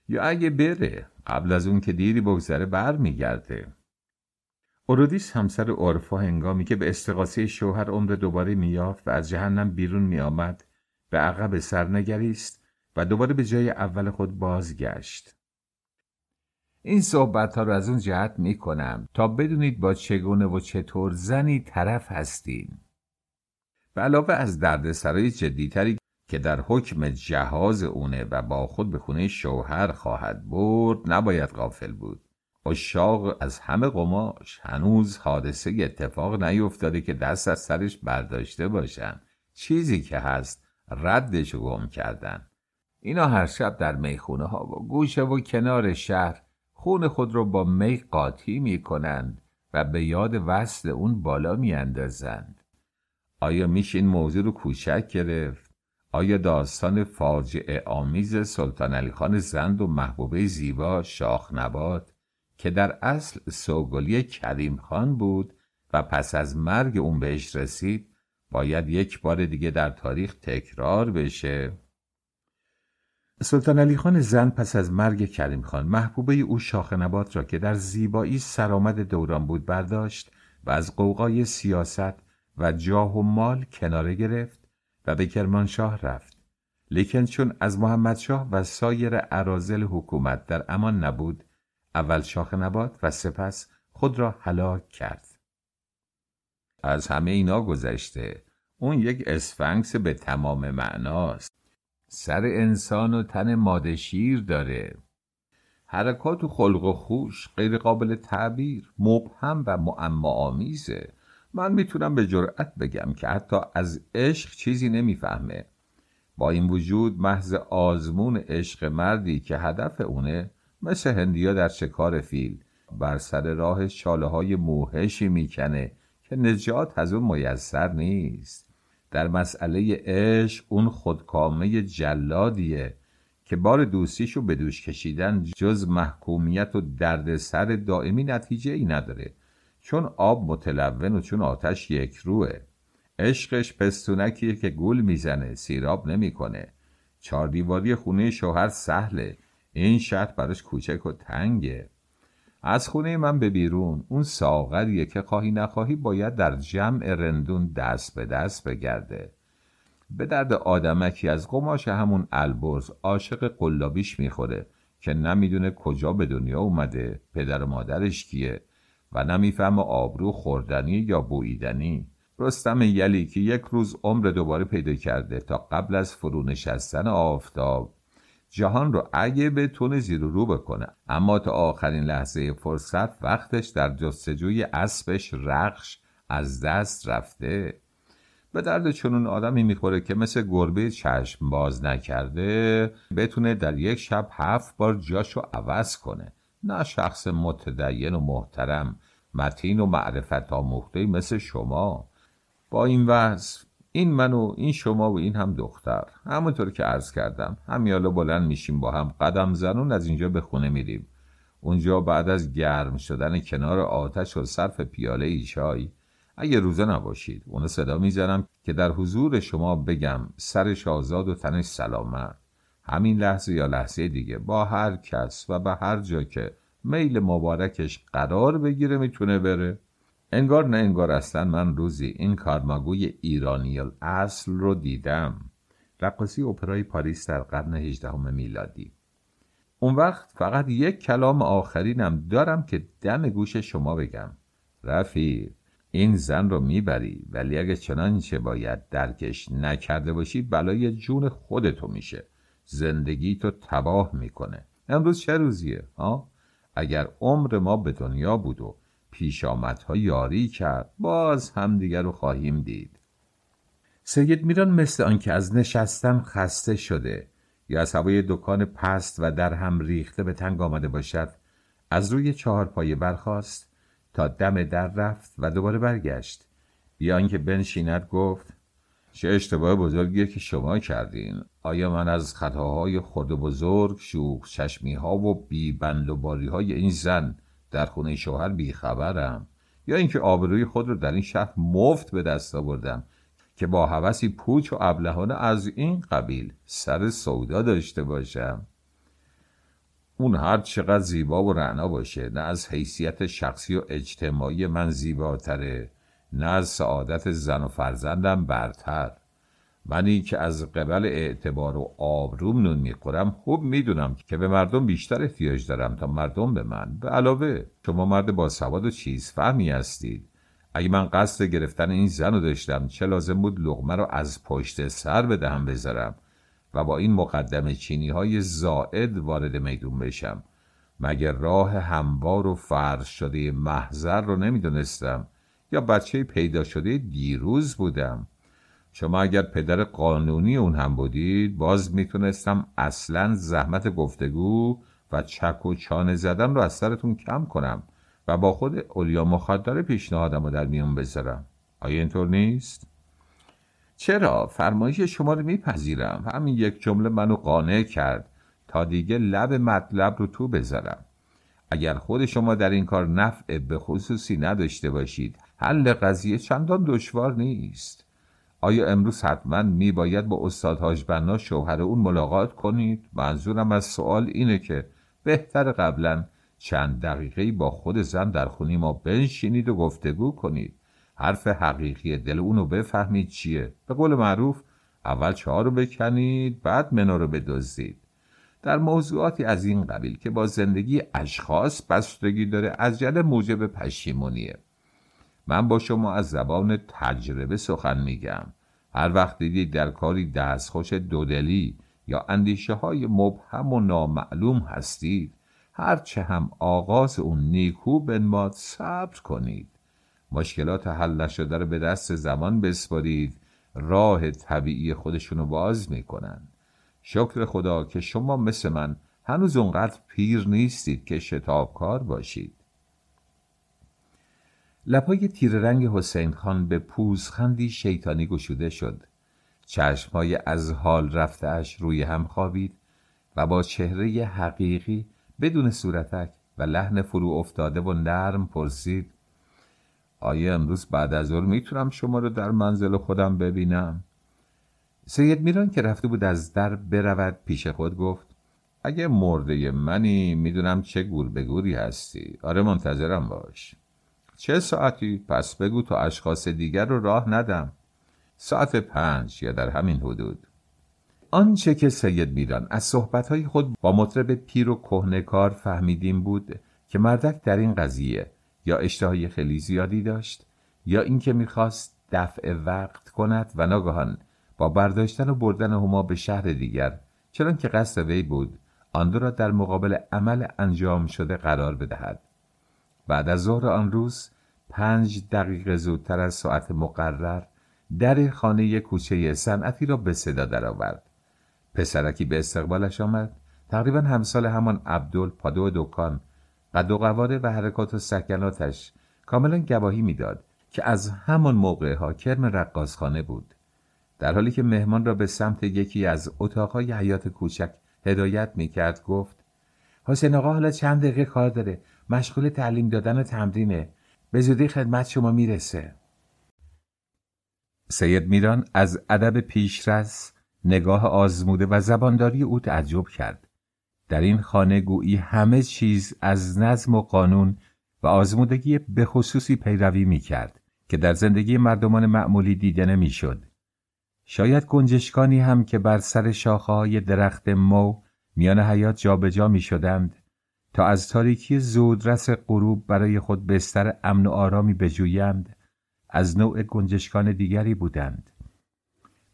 یا اگه بره قبل از اون که دیری بگذره بر میگرده اورودیس همسر اورفا هنگامی که به استقاسه شوهر عمر دوباره میافت و از جهنم بیرون میآمد به عقب سرنگریست و دوباره به جای اول خود بازگشت این صحبت ها رو از اون جهت می کنم تا بدونید با چگونه و چطور زنی طرف هستین. به علاوه از دردسرای جدیتری که در حکم جهاز اونه و با خود به خونه شوهر خواهد برد نباید غافل بود. اشاق از همه قماش هنوز حادثه اتفاق نیفتاده که دست از سرش برداشته باشن. چیزی که هست ردش گم کردن. اینا هر شب در می‌خونه ها و گوشه و کنار شهر خون خود را با می قاطی می کنند و به یاد وصل اون بالا می اندازند. آیا میشه این موضوع رو کوچک گرفت؟ آیا داستان فاجعه آمیز سلطان علی خان زند و محبوبه زیبا شاخ نبات که در اصل سوگلی کریم خان بود و پس از مرگ اون بهش رسید باید یک بار دیگه در تاریخ تکرار بشه؟ سلطان علی خان زن پس از مرگ کریم خان محبوبه او شاخ نبات را که در زیبایی سرآمد دوران بود برداشت و از قوقای سیاست و جاه و مال کناره گرفت و به کرمانشاه رفت. لیکن چون از محمدشاه و سایر عرازل حکومت در امان نبود اول شاخ نبات و سپس خود را هلاک کرد. از همه اینا گذشته اون یک اسفنکس به تمام معناست. سر انسان و تن ماده شیر داره. حرکات و خلق و خوش غیر قابل تعبیر مبهم و معما آمیزه من می‌تونم به جرأت بگم که حتی از عشق چیزی نمی‌فهمه. با این وجود محض آزمون عشق مردی که هدف اونه مثل هندیا در شکار فیل بر سر راه شاله های موهشی می‌کنه که نجات از اون میسر نیست. در مسئله عشق اون خودکامه جلادیه که بار دوستیشو به دوش کشیدن جز محکومیت و دردسر دائمی نتیجه ای نداره. چون آب متلون و چون آتش یک روه. عشقش پستونکیه که گول می‌زنه سیراب نمی‌کنه. چهار دیواری خونه شوهر سهله. این شهر براش کوچک و تنگه. از خونه من به بیرون. اون ساغریه که خواهی نخواهی باید در جمع رندون دست به دست بگرده. به درد آدمکی از قماش همون البرز عاشق قلابیش می‌خوره که نمی‌دونه کجا به دنیا اومده پدر و مادرش کیه. و نمی‌فهمه آبرو خوردنی یا بویدنی رستم یلی که یک روز عمر دوباره پیدا کرده تا قبل از فرو نشستن آفتاب. جهان رو اگه بتونه زیر رو بکنه. اما تا آخرین لحظه فرصت وقتش در جستجوی اسبش رخش از دست رفته. به درد چنون آدمی می‌خوره که مثل گربه چشم باز نکرده بتونه در یک شب هفت بار جاشو عوض کنه. نه شخص متدین و محترم متین و معرفت آموخته مثل شما. با این وضع این من و این شما و این هم دختر. همونطور که عرض کردم همیالا بلند میشیم با هم قدم زنون از اینجا به خونه میریم. اونجا بعد از گرم شدن کنار آتش و صرف پیاله ای چای اگه روزه نباشید اونو صدا می‌زنم که در حضور شما بگم سرش آزاد و تنش سلامت. همین لحظه یا لحظه دیگه با هر کس و به هر جا که میل مبارکش قرار بگیره می‌تونه بره. انگار نه انگار اصلا من روزی این کارماگوی ایرانی اصل رو دیدم. رقاصی اپرای پاریس در قرن هجدهم میلادی. اون وقت فقط یک کلام آخرینم دارم که دم گوش شما بگم. رفیق این زن رو می‌بری ولی اگه چنانچه باید درکش نکرده باشی بلای جون خودتو میشه. زندگی تو تباه می‌کنه. امروز چه روزیه؟ ها؟ اگر عمر ما به دنیا بود و پیشامدها یاری کرد باز همدیگر رو خواهیم دید. سید میران مثل آنکه از نشستن خسته شده یا از هوای دکان پست و در هم ریخته به تنگ آمده باشد از روی چهار پایه برخاست تا دم در رفت و دوباره برگشت. بیا اینکه بنشیند گفت چه اشتباه بزرگیه که شما کردین. آیا من از خطاهای خود بزرگ شوخ چشمی ها و بی بند و باری های این زن در خونه شوهر بیخبرم؟ یا اینکه آبروی خود رو در این شهر مفت به دست آوردم که با هوسی پوچ و ابلهانه از این قبیل سر سودا داشته باشم؟ اون هر چقدر زیبا و رعنا باشه نه از حیثیت شخصی و اجتماعی من زیباتره. نه از سعادت زن و فرزندم برتر. منی که از قبل اعتبار و آبروم نون می‌خورم خوب می‌دونم که به مردم بیشتر احتیاج دارم تا مردم به من. به علاوه شما مرد با سواد و چیز فهمی هستید. اگه من قصد گرفتن این زن رو داشتم چه لازم بود لغمه رو از پشت سر به دهم بذارم و با این مقدم چینی های زائد وارد میدون بشم؟ مگر راه هموار و فرض شده محضر رو نمی‌دونستم؟ یا بچه پیدا شده دیروز بودم. شما اگر پدر قانونی اون هم بودید باز می‌تونستم اصلا زحمت گفتگو و چک و چانه زدن رو از سرتون کم کنم و با خود اولیا مخدر پیشنهادم رو در میون بذارم. آیا اینطور نیست؟ چرا؟ فرمایش شما رو میپذیرم. همین یک جمله منو قانع کرد تا دیگه لب مطلب رو تو بذارم. اگر خود شما در این کار نفع به خصوصی نداشته باشید حل قضیه چندان دشوار نیست. آیا امروز حتما می باید با استاد حاجبنا شوهر اون ملاقات کنید؟ منظورم از سوال اینه که بهتر قبلا چند دقیقه با خود زن در خونی ما بنشینید و گفتگو کنید. حرف حقیقی دل اونو بفهمید چیه. به قول معروف اول چهار رو بکنید بعد منا رو بدزدید. در موضوعاتی از این قبیل که با زندگی اشخاص بستگی داره عجله موجب پشیمونیه. من با شما از زبان تجربه سخن میگم. هر وقت دیدید در کاری دستخوش دودلی یا اندیشه های مبهم و نامعلوم هستید هرچه هم آغاز اون نیکو بنماد صبر کنید. مشکلات حل نشده رو به دست زمان بسپارید راه طبیعی خودشونو باز می‌کنن. شکر خدا که شما مثل من هنوز اونقدر پیر نیستید که شتابکار باشید. لپای تیر رنگ حسین خان به پوزخندی شیطانی گشوده شد. چشمهای از حال رفتهاش روی هم خوابید و با چهره حقیقی بدون صورتک و لحن فرو افتاده و نرم پرسید آیا امروز بعد از ظهر می‌تونم شما رو در منزل خودم ببینم؟ سید میران که رفته بود از در برود پیش خود گفت اگه مرده منی می‌دونم چه گور به گوری هستی. آره منتظرم باش. چه ساعتی؟ پس بگو تا اشخاص دیگر رو راه ندم. ساعت پنج یا در همین حدود. آنچه که سید میران از صحبتهای خود با مطرب پیر و کهنکار فهمیدیم بود که مردک در این قضیه یا اشتهای خیلی زیادی داشت یا اینکه می‌خواست دفع وقت کند و ناگهان با برداشتن و بردن هما به شهر دیگر چنان که قصد وی بود آن را در مقابل عمل انجام شده قرار بدهد. بعد از ظهر آن روز پنج دقیقه زودتر از ساعت مقرر در خانه کوچه صنعتی را به صدا درآورد. پسرکی به استقبالش آمد. تقریبا همسال همان عبدال پادو دکان قد و قواره و حرکات و سکناتش کاملا گواهی می‌داد که از همان موقع ها کرم رقاصخانه بود. در حالی که مهمان را به سمت یکی از اتاقهای حیات کوچک هدایت می‌کرد گفت حسین آقا حالا چند دقیقه کار داره. مشغول تعلیم دادن و تمرینه. به زودی خدمت شما می‌رسه. سید میران از ادب پیشرس نگاه آزموده و زبانداری او تعجب کرد. در این خانه گویی همه چیز از نظم و قانون و آزمودگی به خصوصی پیروی می کرد که در زندگی مردمان معمولی دیده نمی شد. شاید گنجشکانی هم که بر سر شاخه های درخت مو میان حیات جابجا می شدند تا از تاریکی زودرس غروب برای خود بستر امن و آرامی بجویند از نوع گنجشکان دیگری بودند.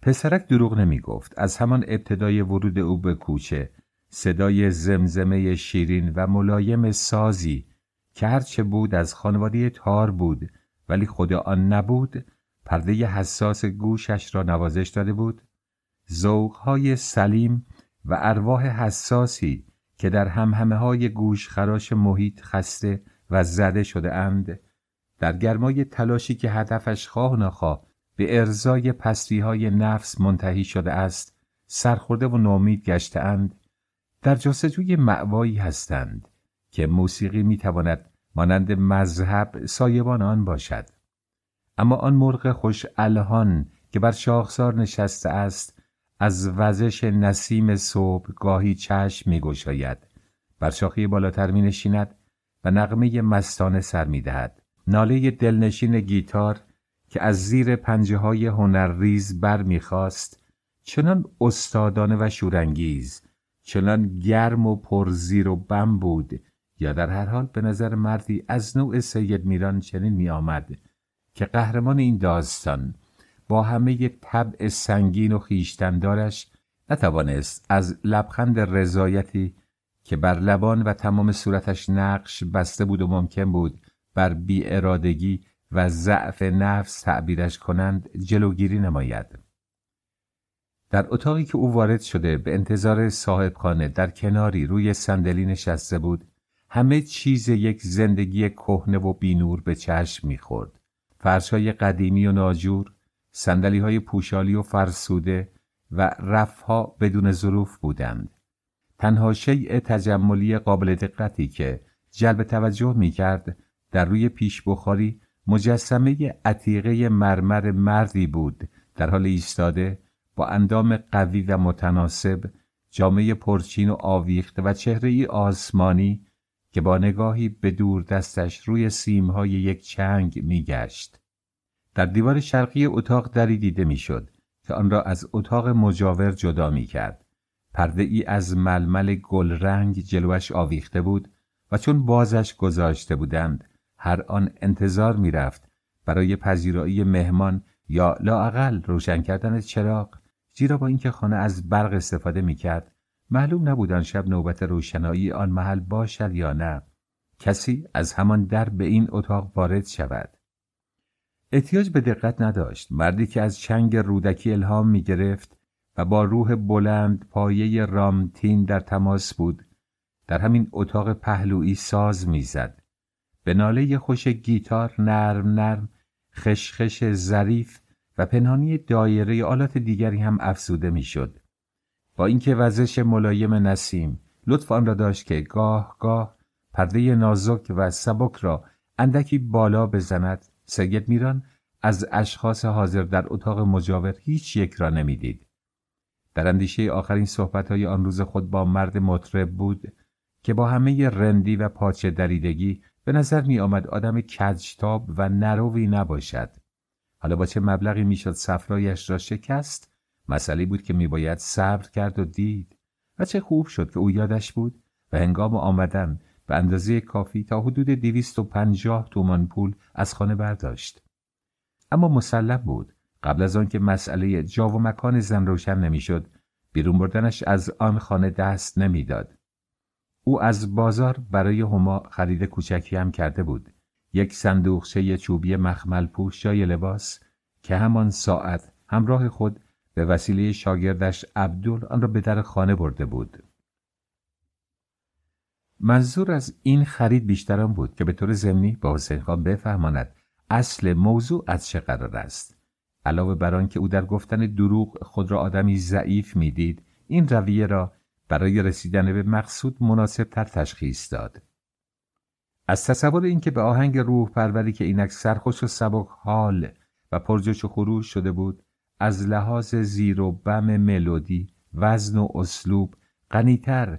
پسرک دروغ نمی گفت. از همان ابتدای ورود او به کوچه صدای زمزمه شیرین و ملایم سازی که هرچه بود از خانواده تار بود ولی خود آن نبود پرده حساس گوشش را نوازش داده بود ذوقهای سلیم و ارواح حساسی که در همهمه های گوش خراش محیط خسته و زده شده اند. در گرمای تلاشی که هدفش خواه نخواه به ارزای پستی های نفس منتهی شده است سرخورده و نامید گشته اند. در جستجوی معوایی هستند که موسیقی می‌تواند مانند مذهب سایبان آن باشد. اما آن مرغ خوش الهان که بر شاخسار نشسته است از وزش نسیم صبح گاهی چشم میگشاید بر شاخه بالاتر می نشیند و نغمه مستانه سر می دهد. ناله دلنشین گیتار که از زیر پنجه های هنرریز بر می‌خواست چنان استادانه و شورانگیز چنان گرم و پرزیر و بم بود یا در هر حال به نظر مردی از نوع سید میران چنین می آمد که قهرمان این داستان با همه طبع سنگین و خیشتندارش نتوانست از لبخند رضایتی که بر لبان و تمام صورتش نقش بسته بود و ممکن بود بر ارادگی و ضعف نفس تعبیرش کنند جلوگیری نماید. در اتاقی که او وارد شده به انتظار صاحبخانه در کناری روی صندلی نشسته بود همه چیز یک زندگی کهنه و بینور به چشم می‌خورد. فرشای قدیمی و ناجور سندلی های پوشالی و فرسوده و رفها بدون ظروف بودند. تنها شیء تجملی قابل دقتی که جلب توجه می کرد در روی پیش بخاری مجسمه عتیقه مرمر مردی بود در حال ایستاده با اندام قوی و متناسب جامعه پرچین و آویخته و چهره ای آسمانی که با نگاهی به دور دستش روی سیمهای یک چنگ میگشت. در دیوار شرقی اتاق دری دیده می‌شد که آن را از اتاق مجاور جدا می کرد. پرده ای از ململ گل رنگ جلوش آویخته بود و چون بازش گذاشته بودند هر آن انتظار می رفت برای پذیرایی مهمان یا لااقل روشن کردن چراغ زیرا با اینکه خانه از برق استفاده می کرد معلوم نبود آن شب نوبت روشنایی آن محل باشد یا نه کسی از همان در به این اتاق وارد شود احتیاج به دقت نداشت. مردی که از چنگ رودکی الهام می گرفت و با روح بلند پایه رامتین در تماس بود در همین اتاق پهلویی ساز می‌زد. به ناله خوش گیتار نرم نرم خشخش ظریف و پنهانی دایره آلات دیگری هم افزوده می‌شد. با اینکه وزش ملایم نسیم لطف آن را داشت که گاه گاه پرده نازک و سبک را اندکی بالا بزند سید میران از اشخاص حاضر در اتاق مجاور هیچ یک را نمی‌دید. در اندیشه آخرین صحبتهای آن روز خود با مرد مطرب بود که با همه رندی و پاچه دریدگی به نظر می آمد آدم کجتاب و نروی نباشد. حالا با چه مبلغی می‌شد سفرایش را شکست مسئله بود که میباید صبر کرد و دید و چه خوب شد که او یادش بود و هنگام آمدن به اندازه کافی تا حدود دویست و پنجاه تومان پول از خانه برداشت. اما مسلم بود قبل از آنکه مسئله جا و مکان زن روشن نمی‌شد بیرون بردنش از آن خانه دست نمی‌داد. او از بازار برای هما خرید کوچکی هم کرده بود. یک صندوقچه چوبی مخمل پوش جای لباس که همان ساعت همراه خود به وسیله شاگردش عبدال آن را به در خانه برده بود. منظور از این خرید بیشتر آن بود که به طور ضمنی با حسین خان بفهماند اصل موضوع از چه قرار است. علاوه بر آنکه او در گفتن دروغ خود را آدمی ضعیف می‌دید این رویه را برای رسیدن به مقصود مناسب تر تشخیص داد. از تصور اینکه به آهنگ روح پروری که اینک سرخوش و سبک حال و پرجوش و خروش شده بود از لحاظ زیر و بم ملودی وزن و اسلوب غنیتر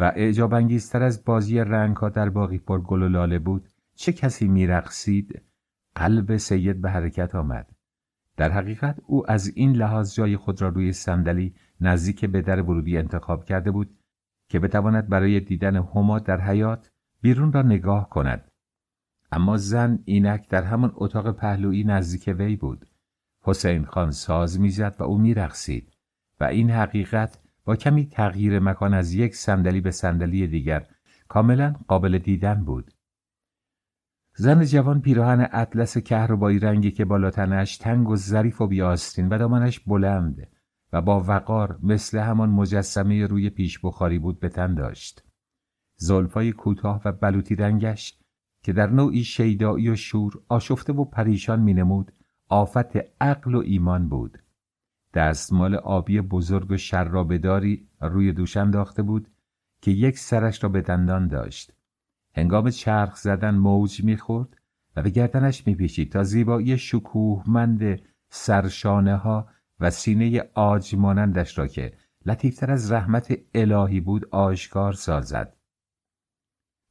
و اعجاب انگیزتر از بازی رنگ ها در باقی پر گل و لاله بود چه کسی میرقصید؟ قلب سید به حرکت آمد. در حقیقت او از این لحاظ جای خود را روی صندلی نزدیک به در ورودی انتخاب کرده بود که بتواند برای دیدن هما در حیات بیرون را نگاه کند. اما زن اینک در همان اتاق پهلویی نزدیک وی بود. حسین خان ساز می‌زد و او میرقصید و این حقیقت با کمی تغییر مکان از یک صندلی به صندلی دیگر کاملا قابل دیدن بود. زن جوان پیراهن اطلس کهربایی رنگی که بالا تنش تنگ و ظریف و بیاستین و دامنش بلند و با وقار مثل همان مجسمه روی پیش بخاری بود به تن داشت. زلفای کوتاه و بلوطی رنگش که در نوعی شیدایی و شور آشفته و پریشان مینمود آفت عقل و ایمان بود. دستمال آبی بزرگ و شرابداری روی دوش انداخته بود که یک سرش را به دندان داشت. هنگام چرخ زدن موج می‌خورد و به گردنش میپیچید تا زیبایی شکوهمند سرشانه ها و سینه آج مانندش را که لطیفتر از رحمت الهی بود آشکار سازد.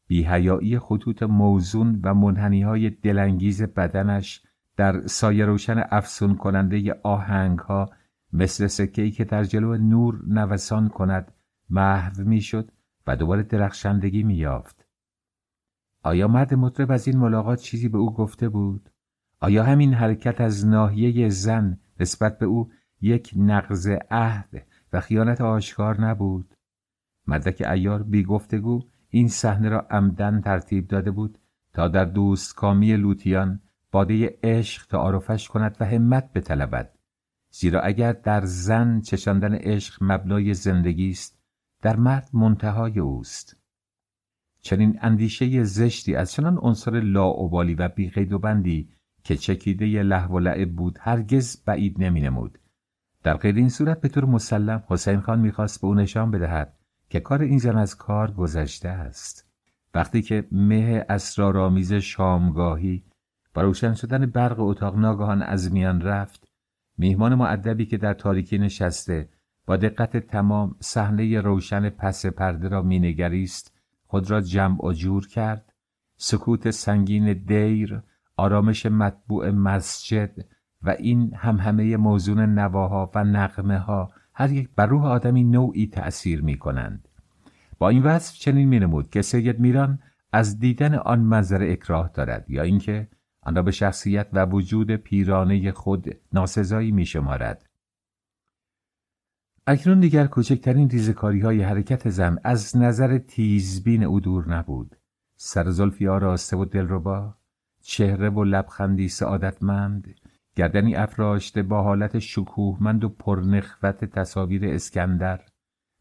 بیهیایی خطوط موزون و منحنی های دلانگیز بدنش در سایه روشن افسون کننده آهنگ ها مثل سکه‌ای که در جلو نور نوسان کند محو می‌شد و دوباره درخشندگی مییافت. آیا مرد مطرب از این ملاقات چیزی به او گفته بود؟ آیا همین حرکت از ناحیه زن نسبت به او یک نقض عهد و خیانت آشکار نبود؟ مردک ایار بی گفتگو این صحنه را عمدن ترتیب داده بود تا در دوست کامی لوتیان باده عشق تعارفش کند و همت بطلبد. زیرا اگر در زن چشاندن عشق مبنای زندگی است در مرد منتهای اوست چنین اندیشه زشتی از چنان عنصر لاعبالی و بیقید و بندی که چکیده لحو و لعب بود هرگز بعید نمی نمود. در غیر این صورت به طور مسلم حسین خان می‌خواست به او نشان بدهد که کار این زن از کار گذشته است. وقتی که مه اسرارآمیز شامگاهی با روشن شدن برق اتاق ناگهان از میان رفت میهمان معدبی که در تاریکی نشسته با دقت تمام صحنه روشن پس پرده را مینگریست خود را جمع و جور کرد سکوت سنگین دیر آرامش مطبوع مسجد و این همه موزون نواها و نقمه ها هر یک بر روح آدمی نوعی تأثیر می کنند. با این وصف چنین می نمود که سید میران از دیدن آن منظر اکراه دارد یا اینکه آن را به شخصیت و وجود پیرانه خود ناسزایی می شمارد. اکنون دیگر کوچکترین ریزکاری های حرکت زن از نظر تیزبین او دور نبود. سر زلفی آراسته و دلربا، چهره و لبخندی سعادتمند، گردنی افراشته با حالت شکوهمند و پرنخوت تصاویر اسکندر،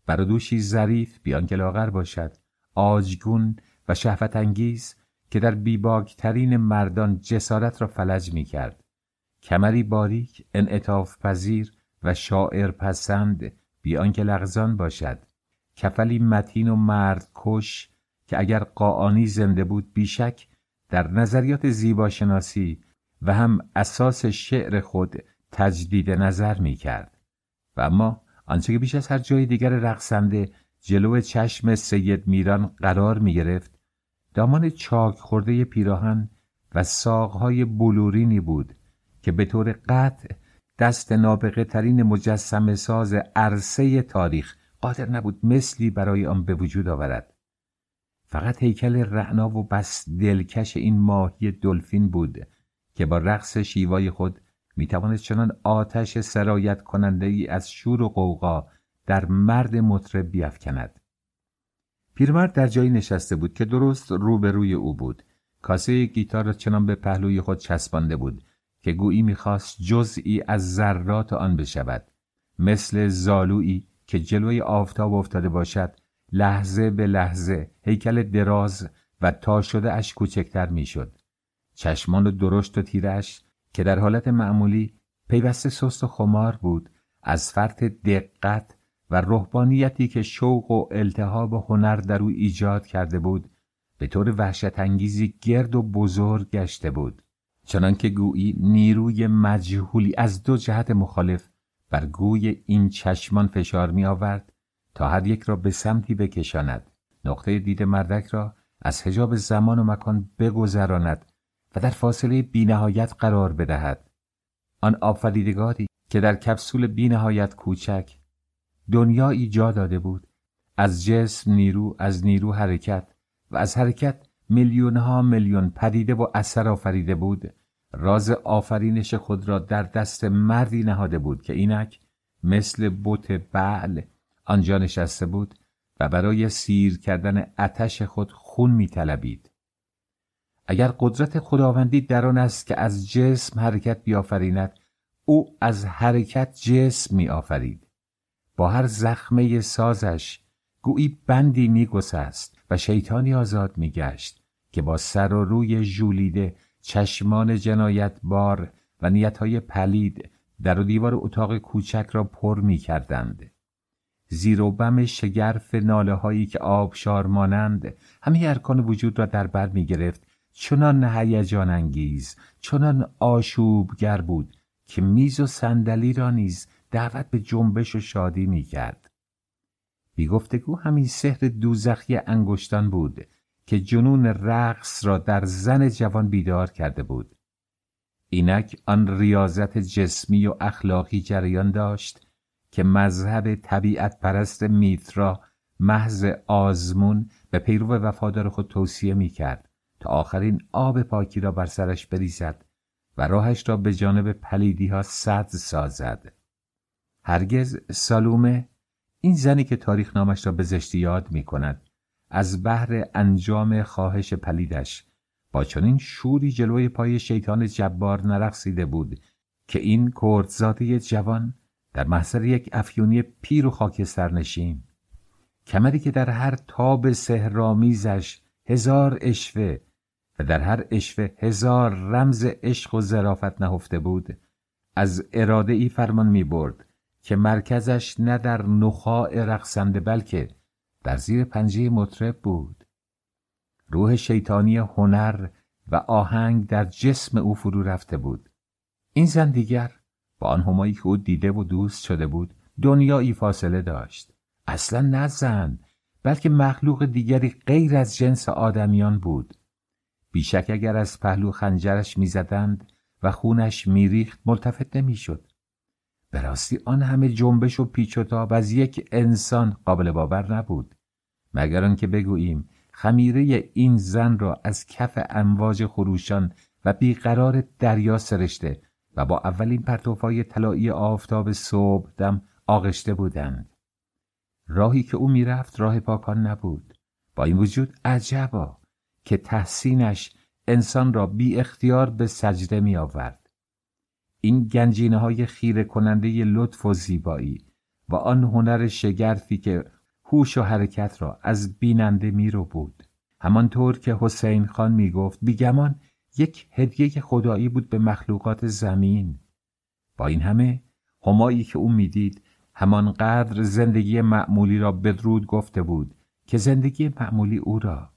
برادوشی ظریف بیان که لاغر باشد، آجگون و شهوت انگیز که در بیباکترین مردان جسارت را فلج می کرد. کمری باریک، انعطاف پذیر و شاعر پسند بیان که لغزان باشد. کفلی متین و مرد کش که اگر قاعانی زنده بود بیشک در نظریات زیباشناسی و هم اساس شعر خود تجدید نظر می کرد. و اما آنچه که بیش از هر جای دیگر رقصنده جلو چشم سید میران قرار می گرفت دامان چاک خورده پیراهن و ساقهای بلورینی بود که به طور قطع دست نابغه ترین مجسم ساز عرصه تاریخ قادر نبود مثلی برای آن به وجود آورد. فقط هیکل رعنا و بس دلکش این ماهی دلفین بود که با رقص شیوای خود می‌تواند چنان آتش سرایت کننده ای از شور و قوقا در مرد مطرب بیافکند. پیرمرد در جایی نشسته بود که درست روبروی او بود. کاسه گیتار را چنان به پهلوی خود چسبانده بود که گویی می‌خواست جزئی از ذرات آن بشود. مثل زالویی که جلوی آفتاب افتاده باشد لحظه به لحظه هیکل دراز و تا شده اش کوچکتر می‌شد. چشمان و درشت و تیرش که در حالت معمولی پیوسته سست و خمار بود از فرط دقت و روحانیتی که شوق و التهاب هنر در او ایجاد کرده بود به طور وحشت انگیزی گرد و بزرگ گشته بود. چنانکه گویی نیروی مجهولی از دو جهت مخالف بر گوی این چشمان فشار می آورد تا هر یک را به سمتی بکشاند. نقطه دید مردک را از حجاب زمان و مکان بگذراند و در فاصله بینهایت قرار بدهد. آن آفریدگاری که در کپسول بینهایت کوچک دنیا ایجاد داده بود. از جسم نیرو از نیرو حرکت و از حرکت میلیون ها میلیون پدیده و اثر آفریده بود. راز آفرینش خود را در دست مردی نهاده بود که اینک مثل بوت بعل آنجا نشسته بود و برای سیر کردن اتش خود خون میطلبید. اگر قدرت خداوندی در آن است که از جسم حرکت بیافریند او از حرکت جسم میآفرید. با هر زخمه سازش گویی بندی میگسست و شیطانی آزاد میگشت که با سر و روی ژولیده چشمان جنایت بار و نیتهای پلید در و دیوار اتاق کوچک را پر می کردند. زیر و بم شگرف ناله هایی که آبشار مانند همه ارکان وجود را در بر می گرفت چنان هیجان انگیز چنان آشوبگر بود که میز و صندلی را نیز دعوت به جنبش و شادی می کرد. بی گفتگو همین سحر دوزخی انگشتان بود که جنون رقص را در زن جوان بیدار کرده بود. اینک آن ریاضت جسمی و اخلاقی جریان داشت که مذهب طبیعت پرست میترا محض آزمون به پیرو وفادار خود توصیه می کرد تا آخرین آب پاکی را بر سرش بریزد و راهش را به جانب پلیدی ها سد سازد. هرگز سالومه این زنی که تاریخ نامش را به زشتی یاد می کند از بحر انجام خواهش پلیدش با چنین شوری جلوی پای شیطان جبار نرقصیده بود که این کردزاده جوان در محضر یک افیونی پیر و خاکستر نشین کمری که در هر تاب سهرامیزش هزار اشوه و در هر اشوه هزار رمز عشق و ظرافت نهفته بود از اراده ای فرمان می برد که مرکزش نه در نخاع رقصنده بلکه در زیر پنجه مطرب بود. روح شیطانی هنر و آهنگ در جسم او فرو رفته بود. این زن دیگر با آن همایی که او دیده و دوست شده بود دنیایی فاصله داشت. اصلا نه زن بلکه مخلوق دیگری غیر از جنس آدمیان بود. بیشک اگر از پهلو خنجرش می‌زدند و خونش میریخت ملتفت نمی‌شد. به راستی آن همه جنبش و پیچ و تاب از یک انسان قابل باور نبود. مگر آنکه بگوییم خمیره این زن را از کف امواج خروشان و بیقرار دریا سرشته و با اولین پرتوفای طلایی آفتاب صبح دم آغشته بودند. راهی که او می‌رفت راه پاکان نبود. با این وجود عجبا که تحسینش انسان را بی اختیار به سجده می آورد. این گنجینه های خیره کننده لطف و زیبایی و آن هنر شگرفی که هوش و حرکت را از بیننده می رو بود. همانطور که حسین خان می گفت بیگمان یک هدیه خدایی بود به مخلوقات زمین. با این همه همایی که او می‌دید همانقدر زندگی معمولی را بدرود گفته بود که زندگی معمولی او را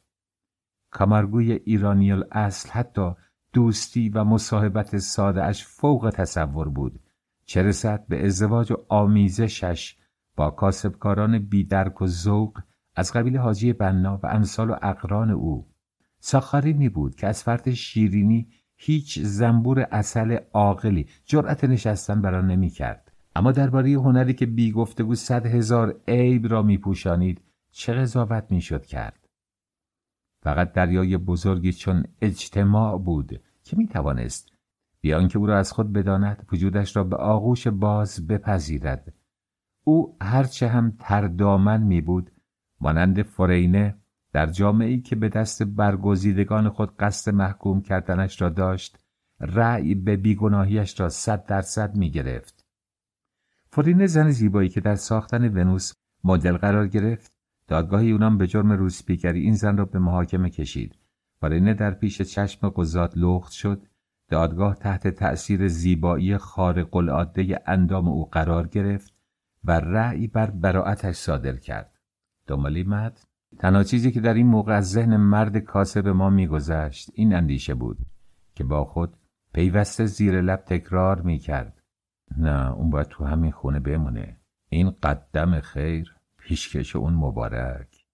کامرگوی ایرانی اصل حتی دوستی و مصاحبت ساده اش فوق تصور بود چه رسد به ازدواج و آمیزشش با کاسبکاران بیدرک و ذوق از قبیل حاجی بنا و امثال و اقران او ساخارینی بود که از فرط شیرینی هیچ زنبور اصل عاقلی جرأت نشستن برا نمی کرد. اما درباره هنری که بی گفته بود صد هزار عیب را می پوشانید چه قضاوت می شد کرد. فقط دریای بزرگی چون اجتماع بود که می توانست بیان که او را از خود بداند وجودش را به آغوش باز بپذیرد او هرچه هم تردامن می بود مانند فرینه در جامعه که به دست برگزیدگان خود قصد محکوم کردنش را داشت رأی به بیگناهیش را صد درصد می گرفت. فرینه زن زیبایی که در ساختن ونوس مدل قرار گرفت دادگاه یونان به جرم روسپیگری این زن را به محاکمه کشید. فرینه در پیش چشم قضات لخت شد. دادگاه تحت تأثیر زیبایی خارق العاده اندام او قرار گرفت و رأی بر براعتش صادر کرد. دنبالی مد تنها چیزی که در این موقع از ذهن مرد کاسب ما میگذشت این اندیشه بود که با خود پیوسته زیر لب تکرار می‌کرد. نه اون باید تو همین خونه بمونه. این قدم خیر. پیشکش اون مبارک.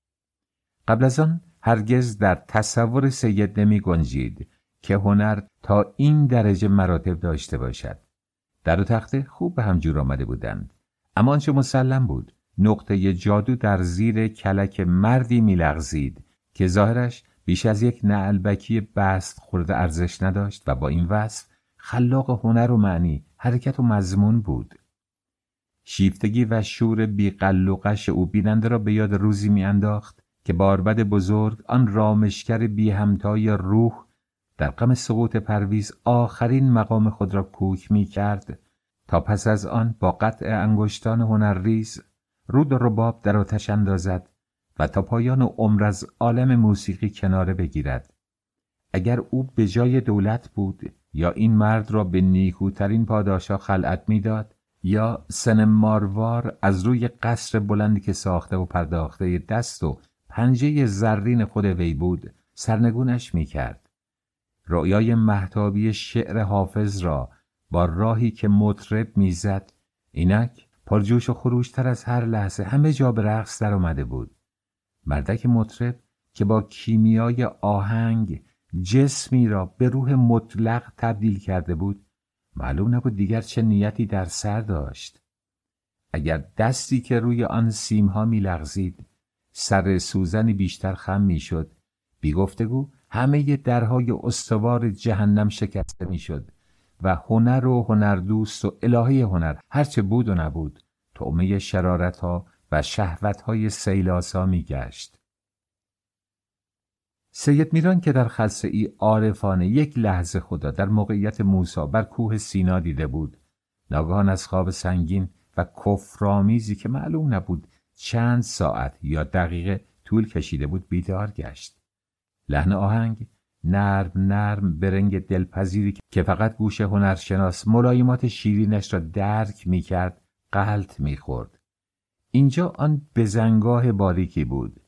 قبل از آن هرگز در تصور سید نمی گنجید که هنر تا این درجه مراتب داشته باشد. در و تخته خوب به هم جور آمده بودند. اما آنچه مسلم بود. نقطه جادو در زیر کلک مردی میلغزید که ظاهرش بیش از یک نعلبکی بست خورده ارزش نداشت و با این وصف خلاق هنر و معنی حرکت و مضمون بود. شیفتگی و شور بیقلقش او بیننده را به یاد روزی میانداخت که باربد بزرگ آن رامشگر بی همتای روح در غم سقوط پرویز آخرین مقام خود را کوک می کرد تا پس از آن با قطع انگشتان هنرریز رود و رباب در آتش اندازد و تا پایان عمر از عالم موسیقی کناره بگیرد. اگر او به جای دولت بود یا این مرد را به نیکوترین پاداشا خلعت می‌داد یا سن ماروار از روی قصر بلندی که ساخته و پرداخته دست و پنجه زرین خود وی بود سرنگونش می‌کرد. رؤیای محتابی شعر حافظ را با راهی که مطرب می‌زد اینک پرجوش و خروشتر از هر لحظه همه جا به رقص در آمده بود. مردک مطرب که با کیمیای آهنگ جسمی را به روح مطلق تبدیل کرده بود معلوم نبود دیگر چه نیتی در سر داشت اگر دستی که روی آن سیمها میلغزید سر سوزنی بیشتر خم می‌شد بی گفتگو همه درهای استوار جهنم شکسته می‌شد و هنر و هنردوست و الهه هنر هرچه بود و نبود تعمه شرارت ها و شهوت های سیلاسا می گشت. سید میران که در خلصه ای عارفانه یک لحظه خدا در موقعیت موسا بر کوه سینا دیده بود ناگهان از خواب سنگین و کفرآمیزی که معلوم نبود چند ساعت یا دقیقه طول کشیده بود بیدار گشت لحن آهنگ نرم نرم به رنگ دلپذیری که فقط گوش هنرشناس ملایمات شیرینش را درک می کرد قلط می خورد. اینجا آن بزنگاه باریکی بود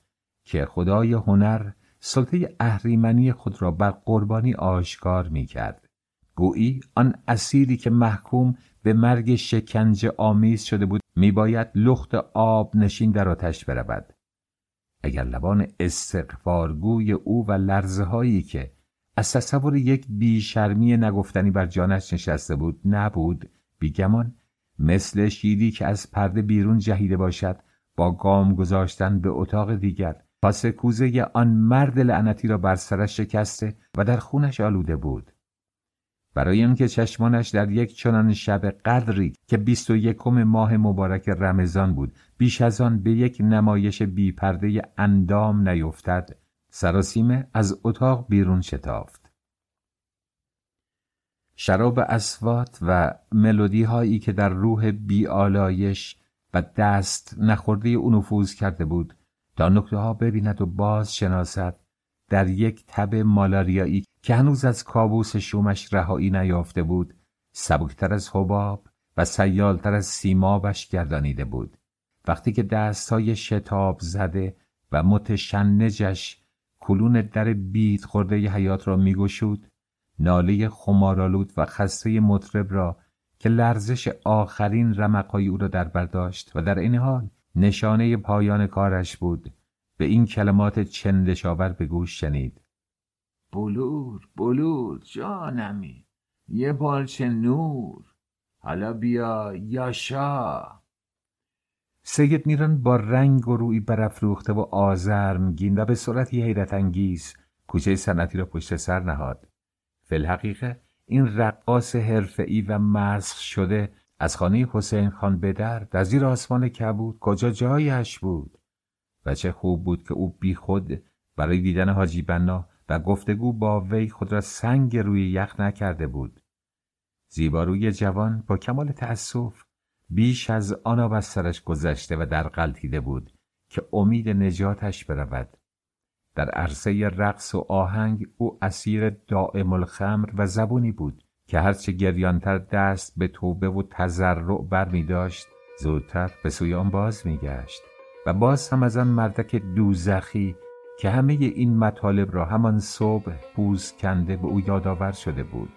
که خدای هنر سلطه اهریمنی خود را بر قربانی آشکار می کرد. گویی آن اسیری که محکوم به مرگ شکنجه آمیز شده بود میباید لخت آب نشین در آتش برود اگر لبان استغفارگوی او و لرزه هایی که از تصور یک بیشرمی نگفتنی بر جانش نشسته بود نبود بیگمان مثل شیری که از پرده بیرون جهیده باشد با گام گذاشتن به اتاق دیگر پاس کوزه آن مرد لعنتی را بر سرش شکسته و در خونش آلوده بود. برای اینکه چشمانش در یک چنان شب قدری که بیست و یکم ماه مبارک رمضان بود بیش از آن به یک نمایش بیپرده اندام نیفتد سراسیمه از اتاق بیرون شتافت. شراب اسوات و ملودی هایی که در روح بیالایش و دست نخورده او نفوذ کرده بود تا نکته ها ببیند و باز شناسد در یک تب مالاریایی که هنوز از کابوس شومش رهایی نیافته بود سبکتر از حباب و سیالتر از سیمابش گردانیده بود. وقتی که دستهای شتاب زده و متشنجش کلون در بید خورده ی حیات را میگشود ناله خمارالود و خسته مطرب را که لرزش آخرین رمقای او را در برداشت و در این حال نشانه پایان کارش بود. به این کلمات چندشاور به گوش شنید. بلور بلور جانمی یه بالچه نور. حالا بیا یاشا سید میران با رنگ و روی برافروخته و آزرمگین و به صورتی حیرت انگیز کوچه صنعتی را پشت سر نهاد. فلحقیقه این رقاص حرفهای و مسخ شده از خانه حسین خان بدر در زیر آسمان کبود. کجا جایش بود؟ و چه خوب بود که او بی خود برای دیدن حاجی بنا و گفتگو با وی خود را سنگ روی یخ نکرده بود. زیباروی جوان با کمال تأسف بیش از آن از سرش گذشته و در قلتیده بود که امید نجاتش برود. در عرصه رقص و آهنگ او اسیر دائم الخمر و زبونی بود. که هرچه گریانتر دست به توبه و تذرع بر می داشت زودتر به سوی آن باز می گشت و باز هم از آن مردک دوزخی که همه این مطالب را همان صبح پوز کنده به او یادآور شده بود.